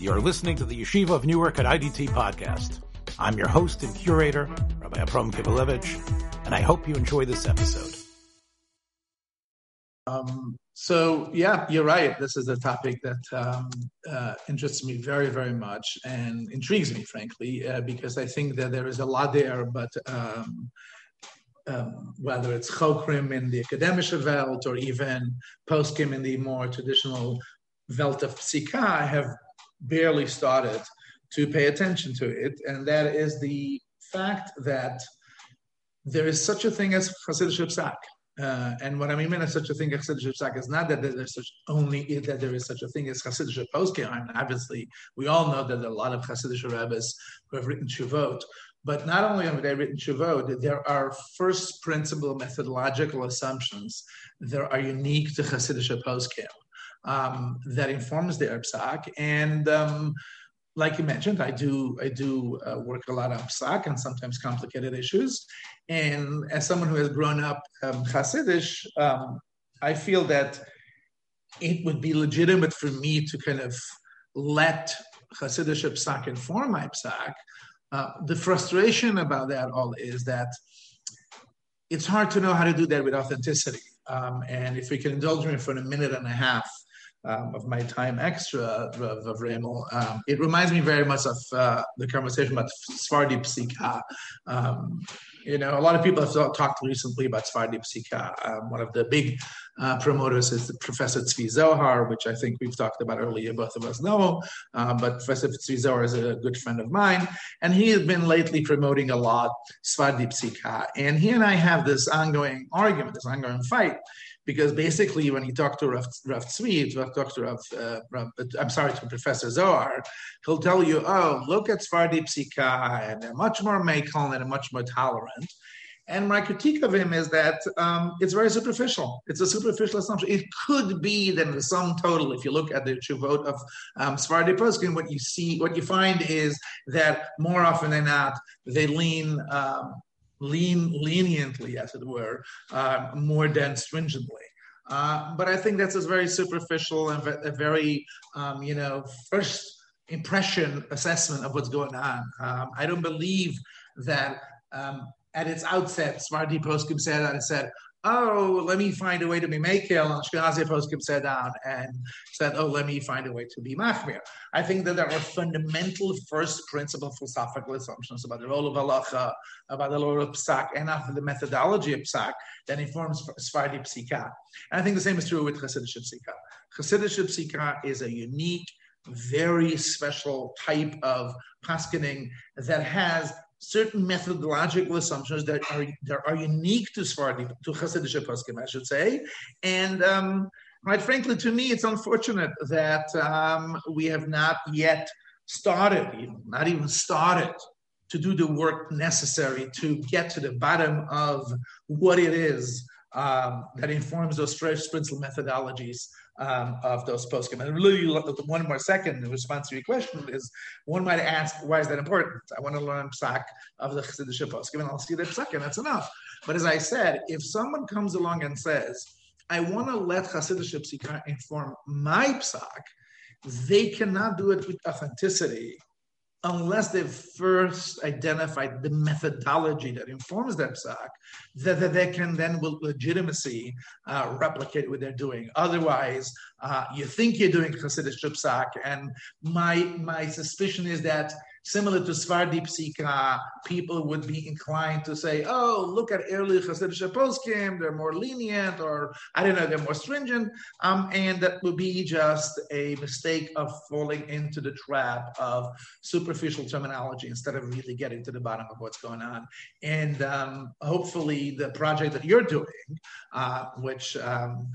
You're listening to the Yeshiva of Newark at IDT podcast. I'm your host and curator, Rabbi Abram Kibalevich, and I hope you enjoy this episode. Um, so yeah, you're right. This is a topic that um, uh, interests me very, very much and intrigues me, frankly, uh, because I think that there is a lot there. But um, um, whether it's chokrim in the academic Welt or even poskim in the more traditional Welt of Psika, I have barely started to pay attention to it, and that is the fact that there is such a thing as Hasidic Psak. Uh, and what I mean by such a thing as Hasidic Psak is not that there's such only that there is such a thing as Hasidic Poskim. Obviously, we all know that a lot of Hasidic rabbis who have written Shuvot, but not only have they written Shuvot, there are first principle methodological assumptions that are unique to Hasidic Poskim um, that informs the psak. And um, like you mentioned, I do I do uh, work a lot on psak and sometimes complicated issues. And as someone who has grown up um, Hasidish, um, I feel that it would be legitimate for me to kind of let Hasidish psak inform my psak. Uh, the frustration about that all is that it's hard to know how to do that with authenticity. Um, and if we can indulge me for a minute and a half, um, of my time extra of, of. Um, it reminds me very much of uh, the conversation about Sfardi Psika. Um, you know, a lot of people have talked recently about Sfardi Psika. Um, one of the big uh, promoters is Professor Tzvi Zohar, which I think we've talked about earlier, both of us know. Uh, but Professor Tzvi Zohar is a good friend of mine, and he has been lately promoting a lot Sfardi Psika. And he and I have this ongoing argument, this ongoing fight because basically when he talked to Rav, Rav Tzvi, to Rav, uh, Rav, I'm sorry, to Professor Zohar, he'll tell you, oh, look at Sfardi Psika, and they're much more makal and much more tolerant. And my critique of him is that um, it's very superficial. It's a superficial assumption. It could be that the sum total, if you look at the Chuvot of um, what you see, what you find is that more often than not, they lean um, lean leniently, as it were, uh, more than stringently. Uh, but I think that's a very superficial and a very, um, you know, first impression assessment of what's going on. Um, I don't believe that um, at its outset, Sfardi Poskim said it said, oh, let me find a way to be Mekel, and Ashkenazi poskim sat down and said, oh, let me find a way to be Machmir. I think that there are fundamental first principle philosophical assumptions about the role of halacha, about the role of psak, and of the methodology of psak that informs Sephardi psika. And I think the same is true with Hasidic psika. Hasidic psika is a unique, very special type of paskening that has certain methodological assumptions that are that are unique to Sephardi, to Hasidic poskim, I should say, and um, quite frankly, to me, it's unfortunate that um, we have not yet started, even not even started, to do the work necessary to get to the bottom of what it is um, that informs those first principle methodologies um, of those poskim. And really, one more second in response to your question is one might ask, why is that important? I want to learn psak of the Chassidish poskim, and I'll see the psak, and that's enough. But as I said, if someone comes along and says, I want to let Chassidish psak inform my psak, they cannot do it with authenticity unless they've first identified the methodology that informs their psak, that, that they can then with legitimacy uh, replicate what they're doing. Otherwise, uh, you think you're doing Hasidic psak, and my my suspicion is that similar to Sfardi Psika, people would be inclined to say, oh, look at early Hasidic poskim, they're more lenient, or I don't know, they're more stringent. Um, and that would be just a mistake of falling into the trap of superficial terminology instead of really getting to the bottom of what's going on. And um, hopefully, the project that you're doing, uh, which um,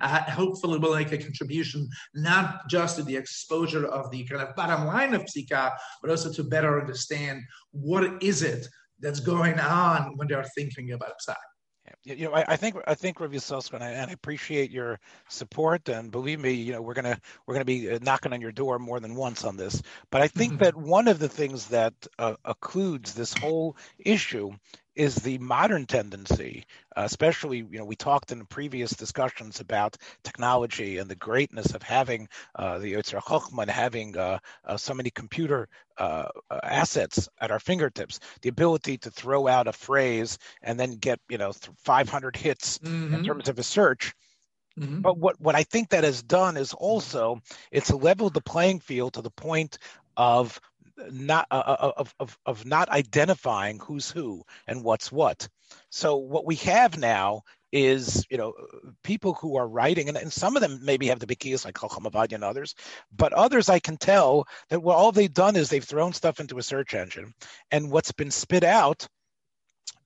uh, hopefully will make a contribution, not just to the exposure of the kind of bottom line of psika, but also to better understand what is it that's going on when they're thinking about psak. Yeah, you know, I, I, think I think Rav Yisrael, and I, and I appreciate your support. And believe me, you know, we're gonna we're gonna be uh, knocking on your door more than once on this. But I think mm-hmm. that one of the things that uh, occludes this whole issue is the modern tendency, uh, especially, you know, we talked in previous discussions about technology and the greatness of having uh, the Yotzer Chochmah and having uh, uh, so many computer uh, assets at our fingertips, the ability to throw out a phrase and then get, you know, 500 hits mm-hmm. in terms of a search. Mm-hmm. But what, what I think that has done is also it's leveled the playing field to the point of not uh, uh, of, of of not identifying who's who and what's what. So what we have now is you know people who are writing and, and some of them maybe have the bikiyas like Chacham and others, but others I can tell that well, all they've done is they've thrown stuff into a search engine, and what's been spit out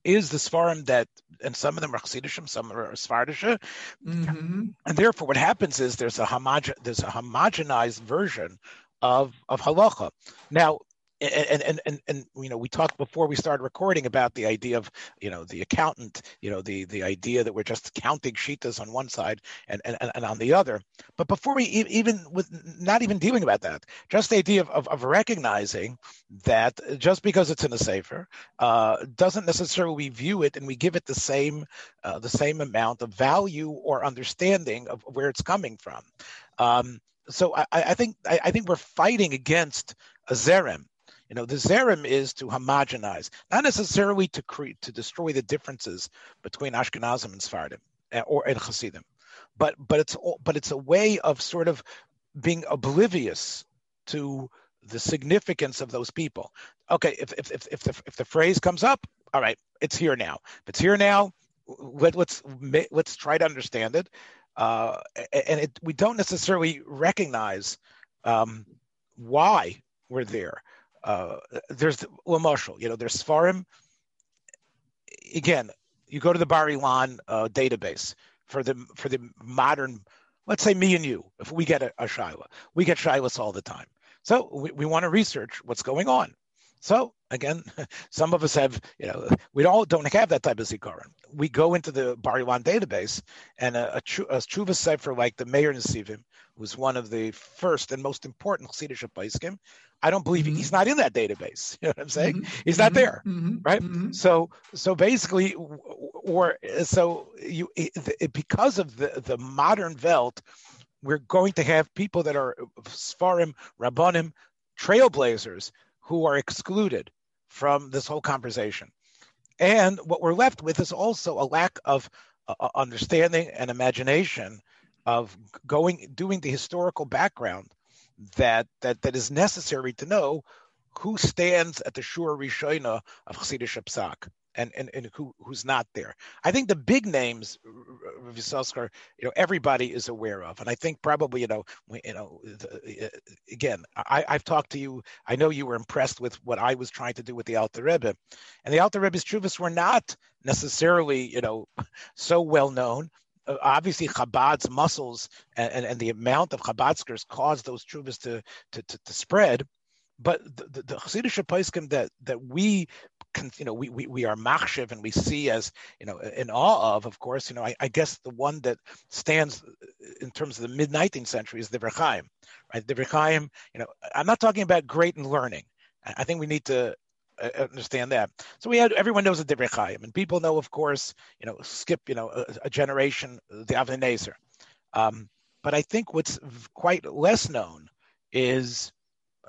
is the Svarim that, and some of them are Chasidishim, some are Svardisha, mm-hmm. and therefore what happens is there's a homogen, there's a homogenized version of of halacha. Now, and, and and and you know we talked before we started recording about the idea of you know the accountant you know the the idea that we're just counting shitas on one side and and, and on the other but before we even with not even dealing about that just the idea of, of, of recognizing that just because it's in a safer uh, doesn't necessarily we view it and we give it the same uh, the same amount of value or understanding of where it's coming from um, so I, I think I, I, think we're fighting against a zerem. You know, the zerem is to homogenize, not necessarily to create to destroy the differences between Ashkenazim and Sfardim eh, or and Hasidim, but but it's but it's a way of sort of being oblivious to the significance of those people. Okay, if if if, if the if the phrase comes up, all right, it's here now. If it's here now, let, let's let's try to understand it uh, and it, we don't necessarily recognize um, why we're there. Uh, there's Lamashal, you know, there's Svarim. Again, you go to the Bar Ilan uh, database for the for the modern, let's say me and you, if we get a, a Shiloh, we get Shilohs all the time. So we, we want to research what's going on. So again, some of us have, you know, we all don't have that type of zikaron. We go into the Bar Ilan database, and a, a, a tshuva cipher like the Meir Nesivim, who's one of the first and most important Chassidish Paiskim, I don't believe mm-hmm. he's not in that database. You know what I'm saying? Mm-hmm. He's not mm-hmm. there, mm-hmm. right? Mm-hmm. So, so basically, or so you it, because of the the modern Welt, we're going to have people that are Sfarim, Rabbanim, trailblazers who are excluded from this whole conversation. And what we're left with is also a lack of uh, uh, understanding and imagination of going doing the historical background that that that is necessary to know who stands at the Shura Rishona of Chassidish Psak and, and, and who, who's not there. I think the big names, Vysotsky, you know, everybody is aware of. And I think probably, you know, you know, the, uh, again, I, I've talked to you. I know you were impressed with what I was trying to do with the Alter Rebbe. And the Alter Rebbe's Chuvas were not necessarily, you know, so well known. Uh, obviously, Chabad's muscles and, and, and, the amount of Chabadskers caused those Chuvas to, to, to, to spread but the, the, the Hasidic that that we you know, we, we, we are machshiv and we see as, you know, in awe of, of course, you know, I, I guess the one that stands in terms of the mid 19th century is the Divrei Chaim, right? The Divrei Chaim, you know, I'm not talking about great in learning. I think we need to uh, understand that. So we had everyone knows the Divrei and people know, of course, you know, skip you know a, a generation, the Avnei. Um, but I think what's quite less known is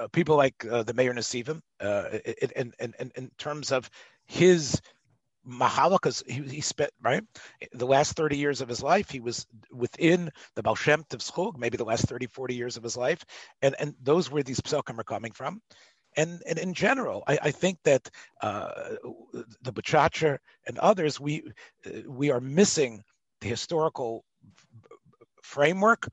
uh, people like uh, the Meir Nesivim, uh, in, in, in, in terms of his mahalakas, he, he spent right the last 30 years of his life he was within the Baal Shem Tov maybe the last 30 40 years of his life. And and those where these psukim are coming from. And, and in general I, I think that uh, the Buchacher and others we we are missing the historical framework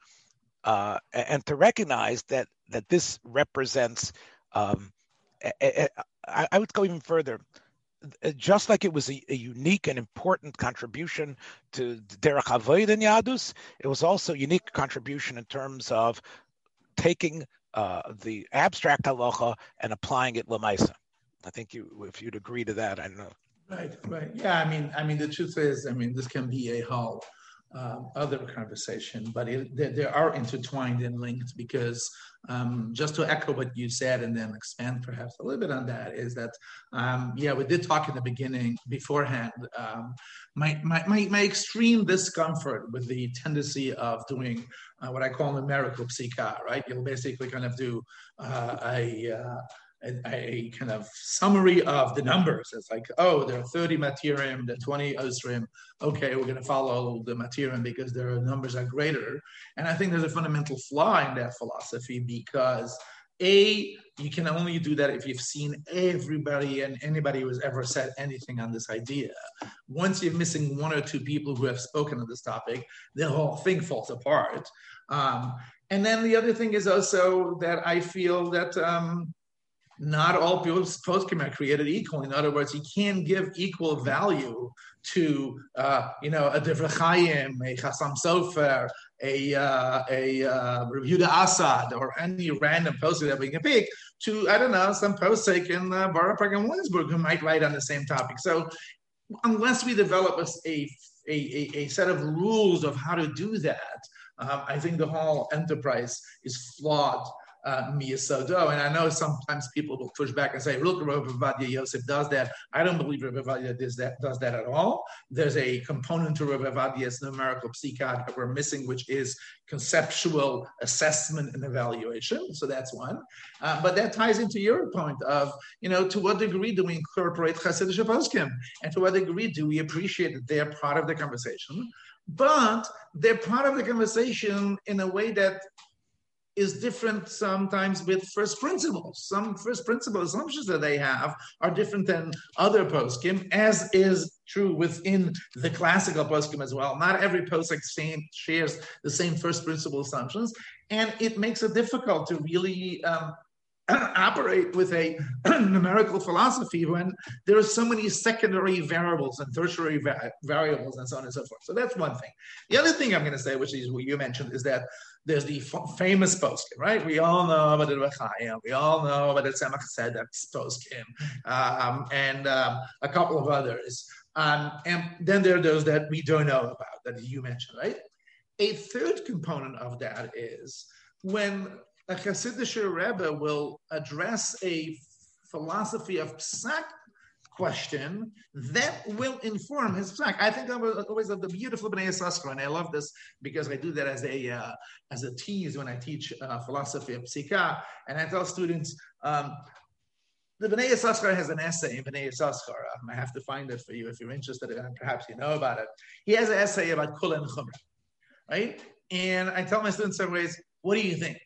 uh, and to recognize that that this represents. Um, a, a, a, I would go even further. Just like it was a, unique and important contribution to Derech Avoid in Yadus, it was also a unique contribution in terms of taking uh, the abstract halacha and applying it lamaisa. I think you, if you'd agree to that, I don't know. Right, right. Yeah, I mean, I mean, the truth is, I mean, this can be a whole um, other conversation, but it, they, they, are intertwined and linked because um, just to echo what you said and then expand perhaps a little bit on that is that, um, yeah, we did talk in the beginning beforehand. Um, my, my, my, my, extreme discomfort with the tendency of doing uh, what I call numerical psika, right? You'll basically kind of do uh, a, uh, a, a, kind of summary of the numbers. It's like, oh, there are 30 matirim, there are 20 osrim. Okay, we're going to follow the matirim because their numbers are greater. And I think there's a fundamental flaw in that philosophy because a you can only do that if you've seen everybody and anybody who has ever said anything on this idea once you're missing one or two people who have spoken on this topic the whole thing falls apart um, and then the other thing is also that i feel that um, not all poskim are created equal. In other words, you can't give equal value to uh, you know a Divrei Chaim, a Chassam Sofer, a uh, a uh, Yehuda Assad, or any random posting that we can pick to I don't know some posting in uh, Borough Park in Williamsburg who might write on the same topic. So unless we develop a a, a, a set of rules of how to do that, um, I think the whole enterprise is flawed uh, miyasodo. And I know sometimes people will push back and say, look, Rabbi Ovadia Yosef does that. I don't believe Rabbi Ovadia does that, does that at all. There's a component to Rabbi Ovadia's numerical psikat that we're missing, which is conceptual assessment and evaluation. So that's one. Uh, but that ties into your point of, you know, to what degree do we incorporate Hasidic poskim? And to what degree do we appreciate that they're part of the conversation? But they're part of the conversation in a way that is different sometimes with first principles. Some first principle assumptions that they have are different than other poskim, as is true within the classical poskim as well. Not every poskim same, shares the same first principle assumptions, and it makes it difficult to really um, operate with a numerical philosophy when there are so many secondary variables and tertiary va- variables and so on and so forth. So that's one thing. The other thing I'm going to say, which is what you mentioned, is that there's the f- famous poskim, right? We all know about the Rechayim. We all know about the Tzemach Tzedek's poskim, um, and um, a couple of others. Um, and then there are those that we don't know about that you mentioned, right? A third component of that is when a Hasidic Rebbe will address a philosophy of psak question that will inform his psak. I think I was always of the beautiful Bnei Yissaschar, and I love this because I do that as a uh, as a tease when I teach uh, philosophy of psika, and I tell students. Um, the Bnei Yissaschar has an essay in Bnei Yissaschar. Um, I have to find it for you if you're interested, and perhaps you know about it. He has an essay about Kula and Chumrah, right? And I tell my students some ways, what do you think?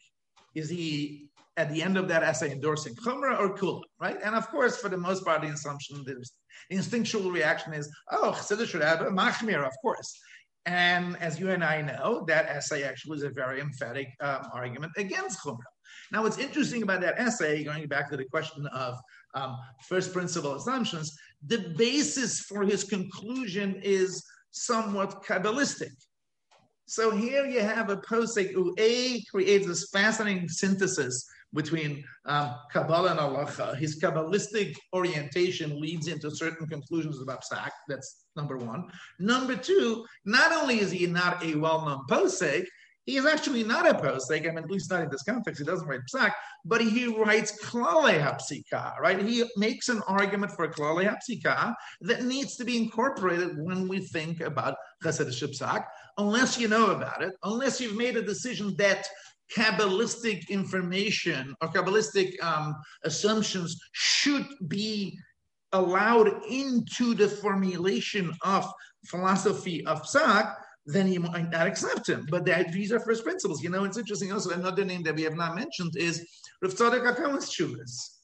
Is he at the end of that essay endorsing Chumrah or Kula, right? And of course, for the most part, the assumption, the instinctual reaction is, oh, Chassidus should have a Machmir, of course. And as you and I know, that essay actually was a very emphatic um, argument against Chumrah. Now, what's interesting about that essay, going back to the question of um, first principle assumptions, the basis for his conclusion is somewhat Kabbalistic. So here you have a posek who A creates this fascinating synthesis between um, Kabbalah and Halacha. His Kabbalistic orientation leads into certain conclusions about psak. That's number one. Number two, not only is he not a well-known posek, he is actually not a posek, I mean, at least not in this context, he doesn't write psak, but he writes klale hapsika, right? He makes an argument for klale hapsika that needs to be incorporated when we think about chesed psak, unless you know about it, unless you've made a decision that Kabbalistic information or Kabbalistic um, assumptions should be allowed into the formulation of philosophy of psak, then you might not accept him. But that, these are first principles. You know, it's interesting also, another name that we have not mentioned is Rav Tzadok HaKohen's Chuvas.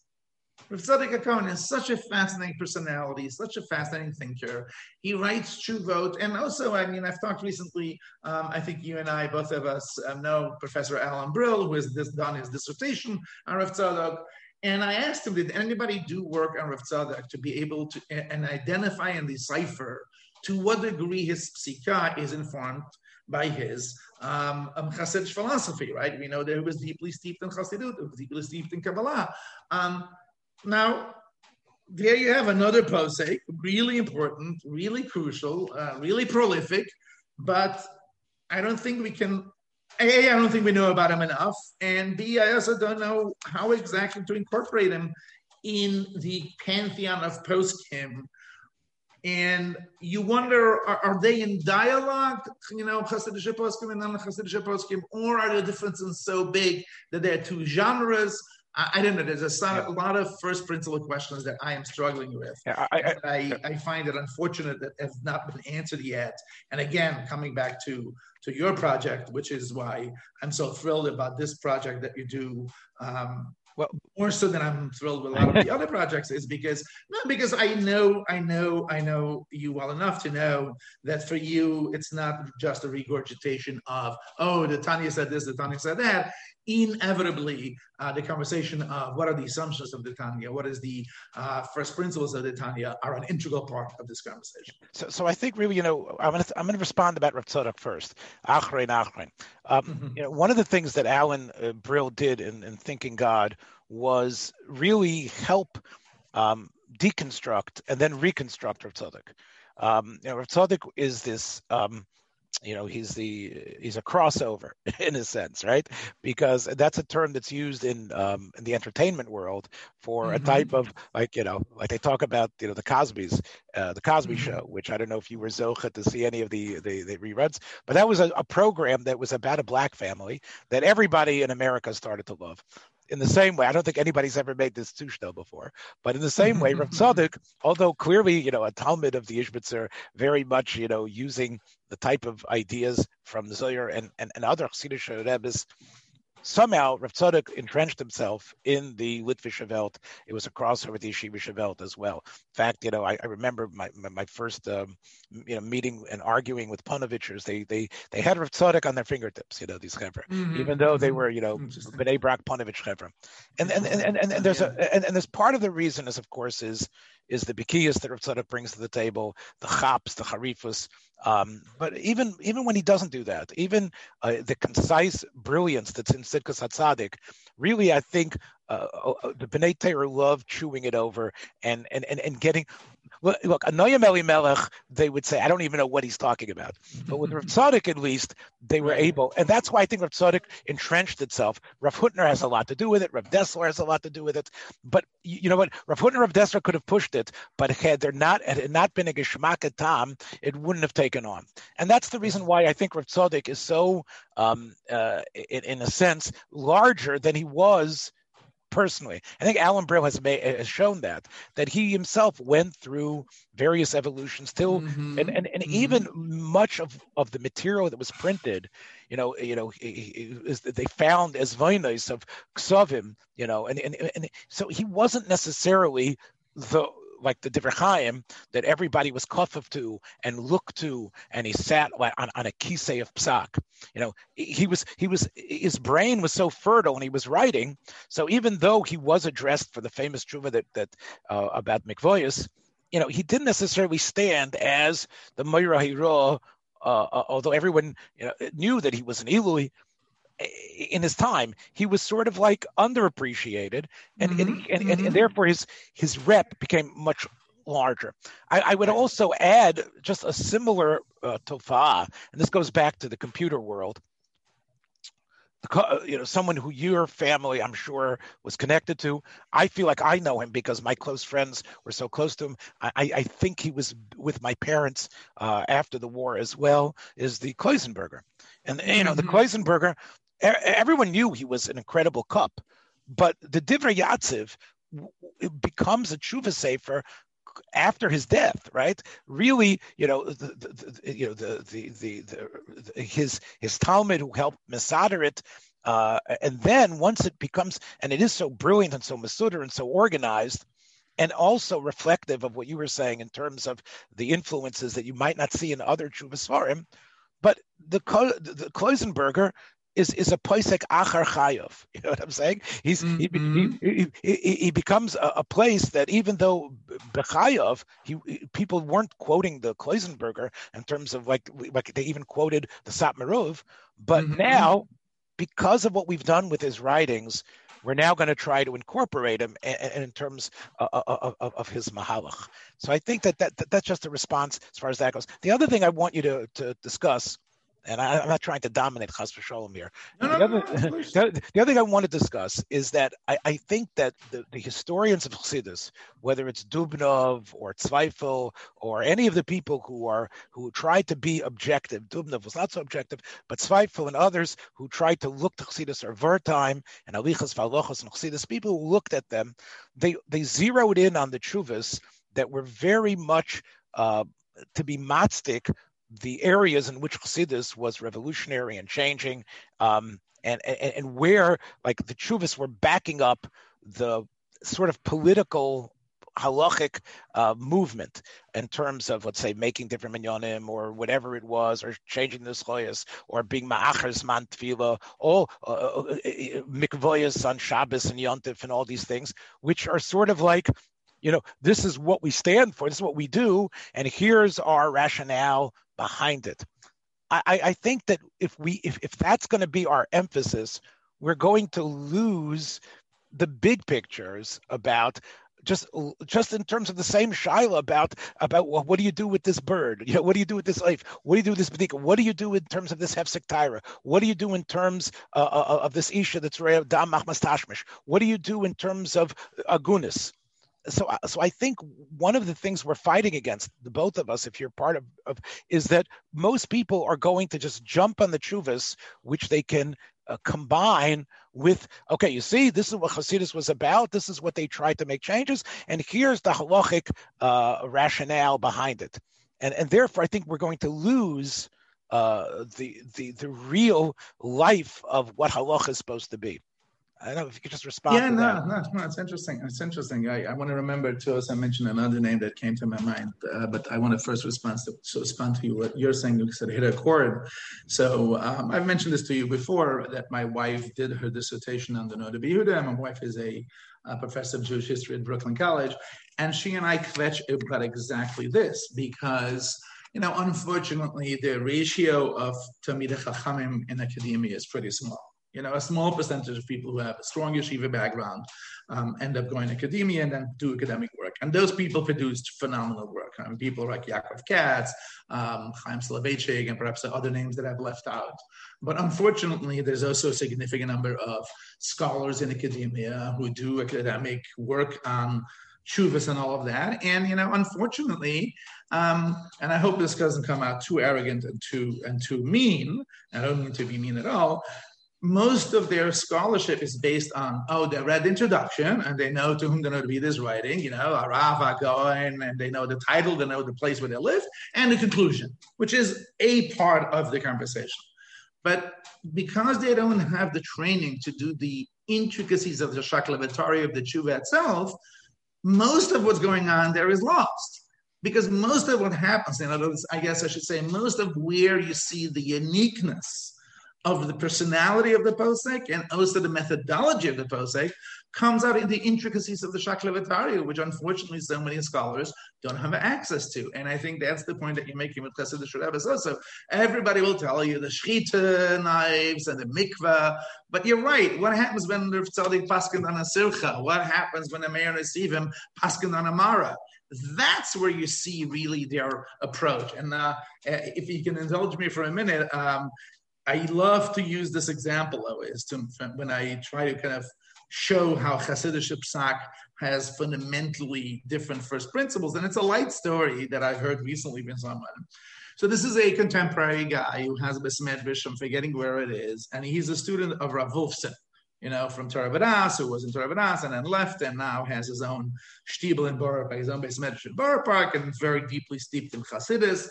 Rav Tzadok HaKohen is such a fascinating personality, such a fascinating thinker. He writes Chuvot, and also, I mean, I've talked recently. Um, I think you and I, both of us, um, know Professor Alan Brill, who has this, done his dissertation on Rav Tzadok. And I asked him, did anybody do work on Rav Tzadok to be able to and identify and decipher to what degree his psika is informed by his um, um, Hasidic philosophy, right? We know that he was deeply steeped in Chassidut, deeply steeped in Kabbalah. Um, now, there you have another posek, really important, really crucial, uh, really prolific, but I don't think we can. A, I don't think we know about him enough, and B, I also don't know how exactly to incorporate him in the pantheon of poskim. And you wonder, are, are, they in dialogue, you know, Hasidic poskim and non-Hasidic poskim, or are the differences so big that they're two genres? I, I don't know. There's a, yeah. a, lot of first principle questions that I am struggling with. Yeah, I, I, I, find it unfortunate that have not been answered yet. And again, coming back to to your project, which is why I'm so thrilled about this project that you do. Um, well, more so than I'm thrilled with a lot of the other projects is because not because I know, I know, I know you well enough to know that for you it's not just a regurgitation of oh the Tanya said this, the Tanya said that inevitably uh, the conversation of what are the assumptions of the Tanya, what is the uh, first principles of the Tanya are an integral part of this conversation. So, so I think really, you know, I'm going to I'm going to respond about Rav Tzadok first. Achrein, achrein. Um, mm-hmm. you know, one of the things that Alan uh, Brill did in, in Thinking God was really help um, deconstruct and then reconstruct Rav Tzadok. Um, you know, Rav Tzadok is this um, you know he's the he's a crossover in a sense right because that's a term that's used in um, in the entertainment world for mm-hmm. a type of like you know like they talk about you know the cosby's uh, the cosby mm-hmm. show which i don't know if you were zocha to see any of the the, the reruns but that was a, a program that was about a black family that everybody in america started to love in the same way, I don't think anybody's ever made this tushno before, but in the same way, Rav Tzadok, although clearly, you know, a Talmud of the Ishbitzer, very much, you know, using the type of ideas from Zohar and, and, and other Chassidish Rebbe's somehow Rav Tzadok entrenched himself in the Litvish Welt. It was a crossover with the Yeshiva Welt as well. In fact, you know, I, I remember my my, my first um, you know meeting and arguing with Ponovichers. They they they had Rav Tzadok on their fingertips. You know, these chevra, mm-hmm. even though they mm-hmm. were you know Bnei Brak Ponovich chevra. And and, and and and there's a and, and there's part of the reason is of course is is the bikiyas that Rav Tzadok brings to the table, the chaps, the harifus. Um, but even even when he doesn't do that, even uh, the concise brilliance that's in Sidkas Hatzadik, really, I think uh, uh, uh the Bnei love chewing it over and and and, and getting Look, look Anoyim Elimelech, they would say, I don't even know what he's talking about. But with Rav Tzadok, at least, they were able, and that's why I think Rav Tzadok entrenched itself. Rav Hutner has a lot to do with it. Rav Dessler has a lot to do with it. But you, know what? Rav Hutner, Rav Dessler could have pushed it, but had there not had it not been a Geschmack Tam, it wouldn't have taken on. And that's the reason why I think Rav Tzadok is so, um, uh, in, in a sense, larger than he was personally. I think Alan Brill has, made, has shown that that he himself went through various evolutions till mm-hmm. and and, and mm-hmm. even much of, of the material that was printed, you know, you know, is they found as vinyls of Ksavim, you know, and, and and so he wasn't necessarily the like the Divrei that everybody was kafif to and looked to, and he sat on, on a kisei of psak. You know, he was he was his brain was so fertile when he was writing. So even though he was addressed for the famous tshuva that that uh, about Mikvoyus, you know, he didn't necessarily stand as the Moira Hiro, uh, uh, although everyone you know, knew that he was an Ilui in his time, he was sort of like underappreciated, and mm-hmm. and, and, and, and, mm-hmm. therefore his his rep became much larger. I, I would also add just a similar uh, tofa, and this goes back to the computer world. You know, someone who your family, I'm sure, was connected to. I feel like I know him because my close friends were so close to him. I, I think he was with my parents uh, after the war as well. Is the Kloisenberger, and you know, the mm-hmm. Kloisenberger everyone knew he was an incredible cup, but the Divrei Yatziv becomes a tshuva sefer after his death, right? Really, you know, the, the, you know the, the the, the his his Talmud who helped Masader it. Uh, and then once it becomes, and it is so brilliant and so Masudar and so organized, and also reflective of what you were saying in terms of the influences that you might not see in other Chuvasvarim. But the, the Kloisenberger is is a poisek achar chayov. You know what I'm saying? He's mm-hmm. he, he, he, he, becomes a, a, place that even though bechayov, he people weren't quoting the Kloisenberger in terms of like like they even quoted the Satmarov, but mm-hmm. now because of what we've done with his writings, we're now going to try to incorporate him in, in terms of, of, of, his mahalach. So I think that, that, that that's just a response as far as that goes. The other thing I want you to, to discuss and I, am not trying to dominate Chas v'Shalom here. No, the, no, other, no, the, the, other thing I want to discuss is that I, I think that the, the, historians of Chassidus, whether it's Dubnov or Zweifel or any of the people who are who tried to be objective, Dubnov was not so objective, but Zweifel and others who tried to look to Chassidus or Wertheim and Alichas Valochas and Chassidus, people who looked at them, they they zeroed in on the chuvas that were very much uh, to be matzdik the areas in which Chassidus was revolutionary and changing, um, and, and, and where like the Chuvas were backing up the sort of political halachic uh, movement in terms of, let's say, making different minyanim or whatever it was, or changing the schloyas, or being ma'achers man tefillah, all uh, uh, uh mikvoyas on Shabbos and Yontif and all these things, which are sort of like, you know, this is what we stand for, this is what we do, and here's our rationale behind it. I, I think that if we if, if that's going to be our emphasis, we're going to lose the big pictures about just just in terms of the same Shiloh about about well, what do you do with this bird? You know, what do you do with this life? What do you do with this badika? What do you do in terms of this hefsek tyra? What do you do in terms uh, uh of this isha that's dam machmas tashmish? What do you do in terms of agunis? So uh, so I think one of the things we're fighting against, the both of us, if you're part of, of is that most people are going to just jump on the chuvas, which they can uh, combine with okay you see this is what Hasidus was about this is what they tried to make changes and here's the halachic uh, rationale behind it. And and therefore I think we're going to lose uh, the the the real life of what halacha is supposed to be I don't know if you could just respond. Yeah, no, no, no, it's interesting. It's interesting. I, I want to remember too, as I mentioned another name that came to my mind, uh, but I want to first respond to, so respond to you what you're saying. You said hit a chord. So um, I've mentioned this to you before that my wife did her dissertation on the Noda B'Yehuda. My wife is a, a, professor of Jewish history at Brooklyn College, and she and I kvetch about exactly this because. You know, unfortunately, the ratio of Talmidei Chachamim in academia is pretty small you know, a small percentage of people who have a strong yeshiva background um, end up going to academia and then do academic work. And those people produced phenomenal work. I mean, people like Yaakov Katz, um, Chaim Soloveitchik, and perhaps other names that I've left out. But unfortunately, there's also a significant number of scholars in academia who do academic work on chuvas and all of that. And you know, unfortunately, um, and I hope this doesn't come out too arrogant and too and too mean. I don't mean to be mean at all most of their scholarship is based on oh they read the introduction and they know to whom the Noda is writing you know Arav Agoin and they know the title they know the place where they live and the conclusion which is a part of the conversation. But because they don't have the training to do the intricacies of the shaklavatari of the tshuva itself most of what's going on there is lost. Because most of what happens in other words I guess I should say most of where you see the uniqueness of the personality of the posek and also the methodology of the posek comes out in the intricacies of the Shaklavataria, which unfortunately so many scholars don't have access to. And I think that's the point that you're making with Chesed Shurebes also. Everybody will tell you the shchita knives and the mikvah, but you're right. What happens when the Tzadik paskin on a sircha? What happens when the mayor receives him paskin on a mara? That's where you see really their approach. And uh, if you can indulge me for a minute, um, I love to use this example always to, when I try to kind of show how Hasidic Psak has fundamentally different first principles. And it's a light story that I heard recently from someone. So this is a contemporary guy who has a Besmedvish, I'm forgetting where it is, and he's a student of Rav Wolfson, you know, from Torah who was in Torah and then left and now has his own Stiebel in Borough, his own Besmedvish in Borough Park and very deeply steeped in Hasidus.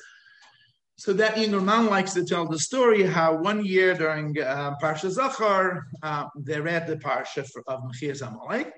So that Ingerman likes to tell the story how one year during uh, Parsha Zachar, uh, they read the Parsha of Mechir Zamalek,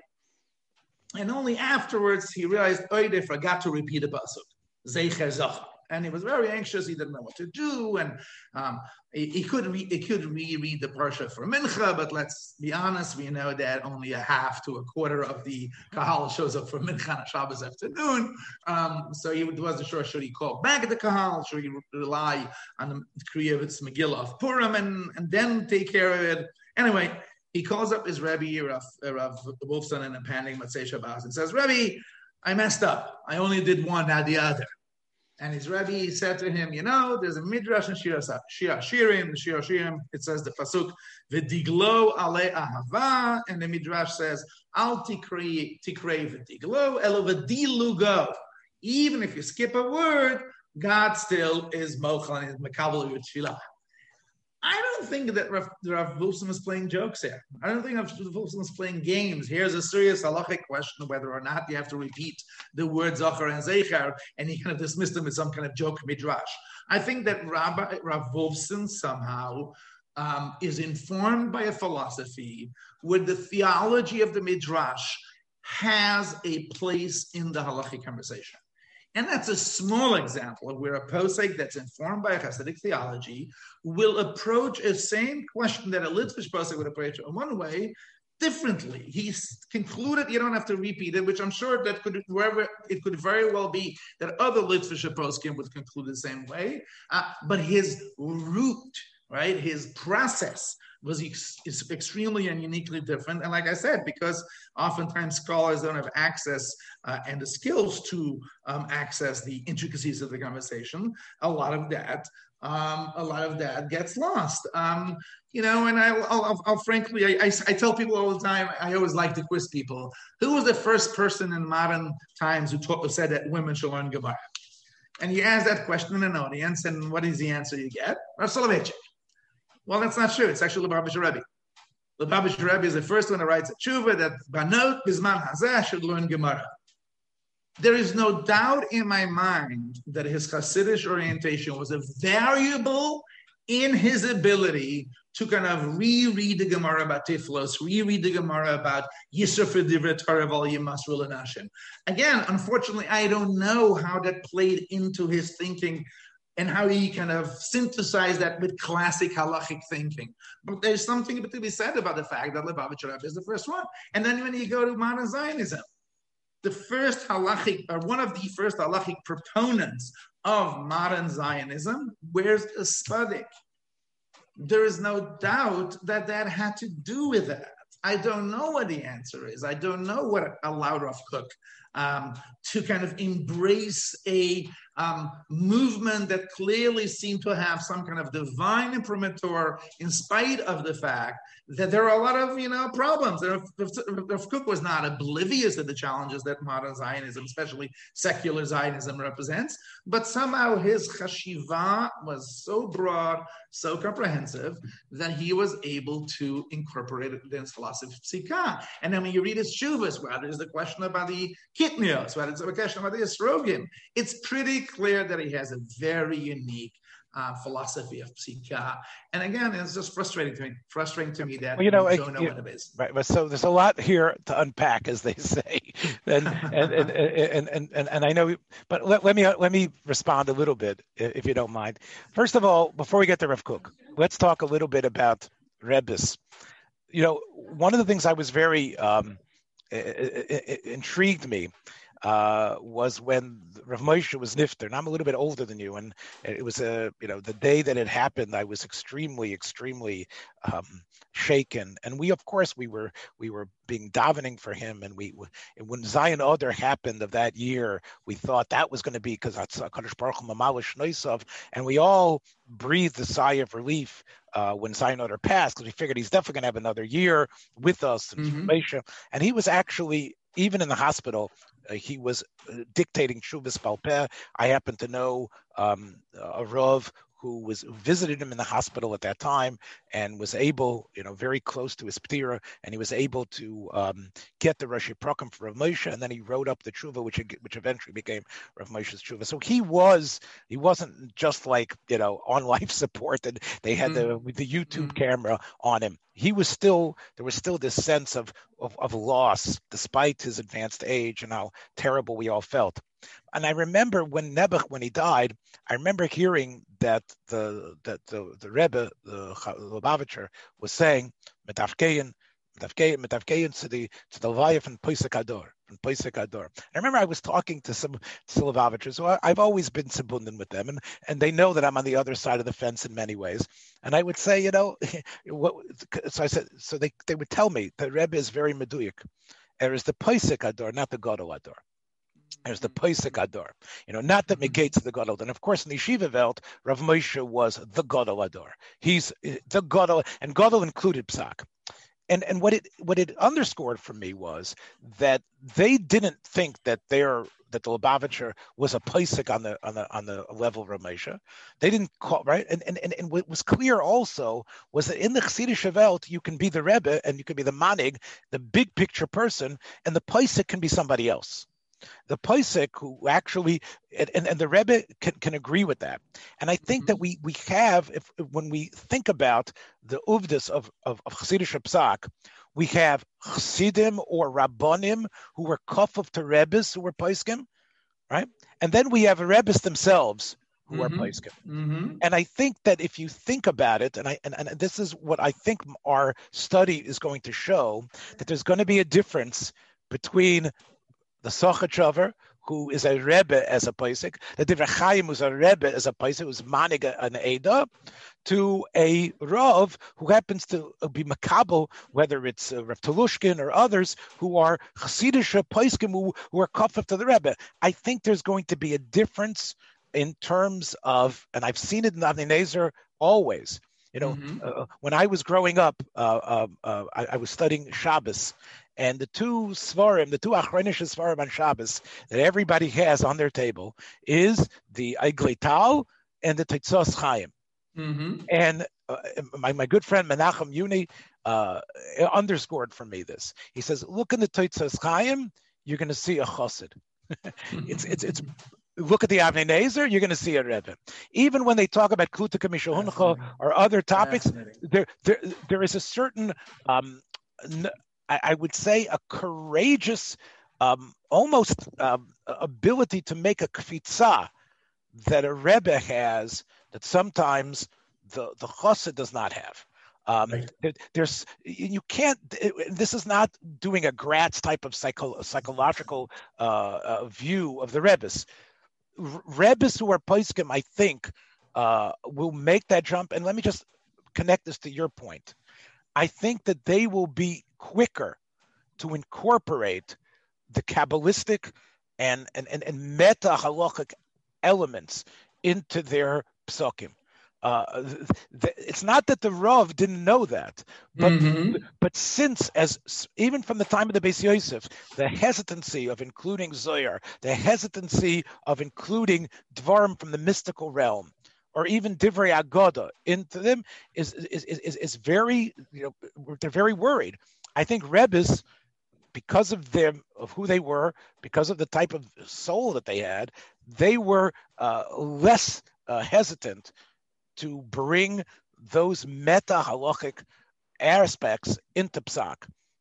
and only afterwards he realized, oh, they forgot to repeat the pasuk, Zecher Zachar and he was very anxious. He didn't know what to do, and um, he, he, could re- he could reread the parsha for mincha. But let's be honest, we know that only a half to a quarter of the kahal shows up for mincha on Shabbos afternoon. Um, so he wasn't sure should he call back at the kahal, should he rely on the Kriyavitz Megillah of Purim, and and then take care of it. Anyway, he calls up his Rebbe, Rav, Rav Wolfson, in a panic, Matzei Shabbos, and says, Rebbe, I messed up. I only did one, not the other. And his Rebbe said to him, you know, there's a midrash in Shir Shirim, Shir Shirim, it says the pasuk, v'diglo ale ahava, and the midrash says, al tikrei v'diglo, elo v'dilugo. Even if you skip a word, God still is mochel and is makabel with I don't think that Rav, Rav Wolfson is playing jokes here. I don't think Rav Wolfson is playing games. Here's a serious halachic question whether or not you have to repeat the words Zachar and Zeicher, and he kind of dismissed them as some kind of joke midrash. I think that Rabbi Rav Wolfson somehow um, is informed by a philosophy where the theology of the midrash has a place in the halachic conversation. And that's a small example of where a posek that's informed by a Hasidic theology will approach a same question that a Litvish posek would approach in one way differently. He's concluded you don't have to repeat it, which I'm sure that could wherever it could very well be that other Litvish poskim would conclude the same way. Uh, but his root, right, his process was ex- is extremely and uniquely different. And like I said, because oftentimes scholars don't have access uh, and the skills to um, access the intricacies of the conversation, a lot of that. Um, a lot of that gets lost. Um, you know, and I, will I'll frankly, I, I, I, tell people all the time, I always like to quiz people. Who was the first person in modern times who, taught, who said that women should learn Gemara? And you ask that question in an audience, and what is the answer you get? Rav Soloveitchik. Well, that's not true. It's actually Lubavitcher Rebbe. Lubavitcher Rebbe is the first one that writes a tshuva that Banot Bisman Hazeh should learn Gemara. There is no doubt in my mind that his Hasidic orientation was a variable in his ability to kind of reread the Gemara about Tiflos, reread the Gemara about Yisraf Divrei Torah Nashim. Again, unfortunately, I don't know how that played into his thinking and how he kind of synthesized that with classic halachic thinking. But there's something to be said about the fact that Lubavitcher Rebbe is the first one. And then when you go to modern Zionism, the first halachic, or one of the first halachic proponents of modern Zionism, wears a spadik. There is no doubt that that had to do with that. I don't know what the answer is. I don't know what allowed Rav Kook um, to kind of embrace a um, movement that clearly seemed to have some kind of divine imprimatur, in spite of the fact that there are a lot of you know problems. If, Kook was not oblivious to the challenges that modern Zionism, especially secular Zionism, represents, but somehow his chashiva was so broad, so comprehensive that he was able to incorporate it in his philosophy of psikah. And then when you read his shuvas, whether it's the question about the kitnios, whether it's a question about the esrogim, it's pretty clear that he has a very unique uh, philosophy of psikha. And again, it's just frustrating to me. Frustrating to me that well, you know, don't know you, what it is. Right. But so there's a lot here to unpack, as they say, and and, and, and, and, and, and I know. But let, let me let me respond a little bit, if you don't mind. First of all, before we get to Rav Kook, let's talk a little bit about Rebus. You know, one of the things I was very um, intrigued me uh, was when Rav Moshe was nifter, and I'm a little bit older than you, and it was a you know the day that it happened, I was extremely, extremely um, shaken, and we of course we were we were being davening for him, and we and when Zayin Adar happened of that year, we thought that was going to be because that's Kadosh Baruch Hu and we all breathed a sigh of relief uh, when Zayin Adar passed because we figured he's definitely going to have another year with us and mm-hmm. and he was actually even in the hospital, uh, he was uh, dictating Shuvas Balpeh. I happen to know um, a Rav who was who visited him in the hospital at that time and was able, you know, very close to his ptira, and he was able to um, get the Rashi Prakim for Rav Moshe, and then he wrote up the tshuva, which which eventually became Rav Moshe's tshuva. So he was he wasn't just like you know on life support, and they had mm. the the YouTube mm. camera on him. He was still there was still this sense of, of of loss despite his advanced age and how terrible we all felt. And I remember when Nebuch, when he died, I remember hearing that the that the, the Rebbe, the Lubavitcher, was saying, Metafkein, Metafkein, to the to the from Posek HaDor. and Posek HaDor. I remember I was talking to some Silavavitchers, so I, have always been sabundin with them, and, and they know that I'm on the other side of the fence in many ways. And I would say, you know, what, so I said, so they, they would tell me the Rebbe is very meduic. There is the Posek HaDor, not the Gadol HaDor. There's the Posek HaDor, you know, not that mm-hmm. negates the Gadol. And of course, in the Yeshiva Welt, Rav Moshe was the Gadol HaDor. He's the Gadol, and Gadol included Psak and and what it what it underscored for me was that they didn't think that their that the Lubavitcher was a Pesach on the on the on the level of Ramesha. They didn't call right, and, and and and what was clear also was that in the Chassidish Welt you can be the Rebbe and you can be the Manig, the big picture person, and the Pesach can be somebody else the Pesach who actually and, and, the Rebbe can, can agree with that. And I think mm-hmm. that we we have if when we think about the uvdis of of, of Chassidish Psak, we have Chassidim or Rabbonim who were kafuf to Rebbes who were Pesachim, right? And then we have Rebbes themselves who mm-hmm. are Pesachim. Mm-hmm. And I think that if you think about it, and I and, and this is what I think our study is going to show, that there's going to be a difference between the Sochachover, who is a Rebbe as a Paisik, the Divrei Chaim, who's a Rebbe as a Paisik, who's manig an Eda, to a Rav who happens to be Makabel, whether it's uh, Rav Telushkin or others who are Chassidish Paiskim who, who are Kafaf to the Rebbe. I think there's going to be a difference in terms of, and I've seen it in Avnei Nezer always. You know, mm-hmm. uh, when I was growing up, uh, um, uh, I, I, was studying Shabbos, and the two svarim, the two achronish svarim on Shabbos that everybody has on their table is the Tal and the Tetzos Chaim. Mm-hmm. And uh, my, my good friend Menachem Yuni uh, underscored for me this. He says, look in the Tetzos Chaim, you're going to see a chassid. it's, it's, it's look at the Avnei Nezer, you're going to see a Rebbe. Even when they talk about Kluta Kamishahuncha or other topics, there, there, there is a certain um, I, I would say, a courageous, um, almost um, ability to make a kfitza that a rebbe has that sometimes the the chassid does not have. Um, right. there, there's you can't. This is not doing a Graetz type of psycho, psychological uh, uh, view of the rebbes. Rebbes who are poskim, I think, uh, will make that jump. And let me just connect this to your point. I think that they will be quicker to incorporate the Kabbalistic and, and, and, and meta halachic elements into their psukim. Uh, th- it's not that the Rav didn't know that, but mm-hmm. but since as even from the time of the Beis Yosef, the hesitancy of including Zohar, the hesitancy of including Dvarim from the mystical realm, or even Divrei Agoda into them is is, is is very you know they're very worried. I think Rebbe's because of them of who they were, because of the type of soul that they had, they were uh, less uh, hesitant to bring those meta halachic aspects into psak.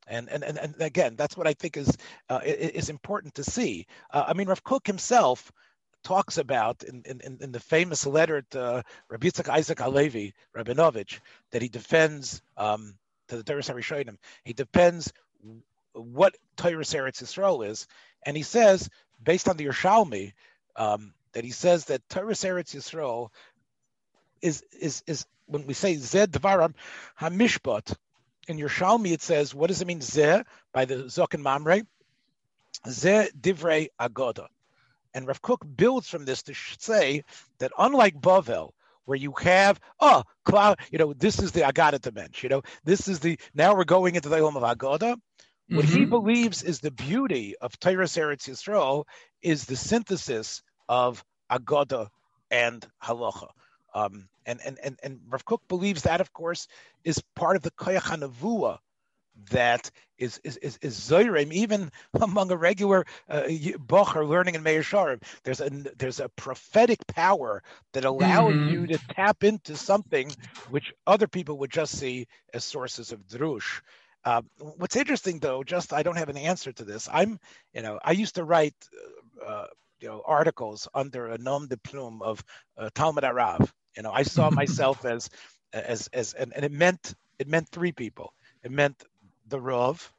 And, and, and, and again, that's what I think is uh, is important to see. Uh, I mean, Rav Kook himself talks about in, in, in the famous letter to Rabbi Isaac Halevi, Rabinovich, that he defends um, to the Torah Rishonim. He depends what Torah Eretz Yisrael is, and he says, based on the Yerushalmi, um, that he says that Torah Eretz Yisrael is is is when we say Zed Dvaram Hamishpat in Yerushalmi, it says, what does it mean Zeh by the Zokin Mamre? Zeh Divrei Agoda. And Rav Kook builds from this to say that unlike Bavel, where you have oh cloud, you know, this is the Agada dimension, you know, this is the now we're going into the home of Agoda. What mm-hmm. he believes is the beauty of Torah Eretz Yisrael is the synthesis of Agoda and Halacha. Um, and, and, and, and Rav Kook believes that, of course, is part of the Koyach that is is is, is Zoyrim, even among a regular uh, bocher learning in Meah Shearim. There's a there's a prophetic power that allows mm-hmm. you to tap into something which other people would just see as sources of drush. Uh, what's interesting, though, just I don't have an answer to this. I'm, you know, I used to write, uh, you know, articles under a nom de plume of uh, Talmud Arav. You know, I saw myself as, as, as, and, and, it meant it meant three people. It meant the Rav,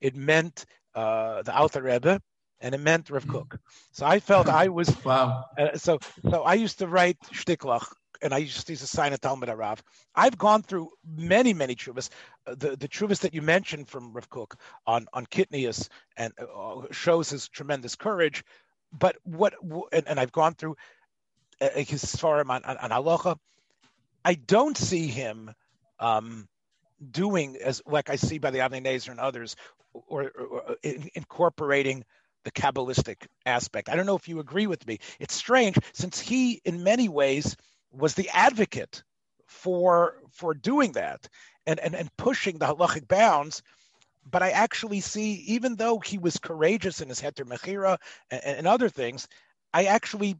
it meant uh, the Alter Rebbe, and it meant Rav Kook. So I felt I was wow. Uh, so so I used to write shtiklach, and I used to, used to sign a Talmud Rav. I've gone through many many chuvas. Uh, the the chuvas that you mentioned from Rav Kook on on Kitnius and uh, shows his tremendous courage. But what and, and I've gone through uh, his svarim on, on, on halacha. I don't see him. Um, doing as like I see by the Avnei and others, or, or, or in, incorporating the Kabbalistic aspect. I don't know if you agree with me. It's strange since he, in many ways, was the advocate for for doing that and and, and pushing the halachic bounds. But I actually see, even though he was courageous in his heter mechira and, and other things, I actually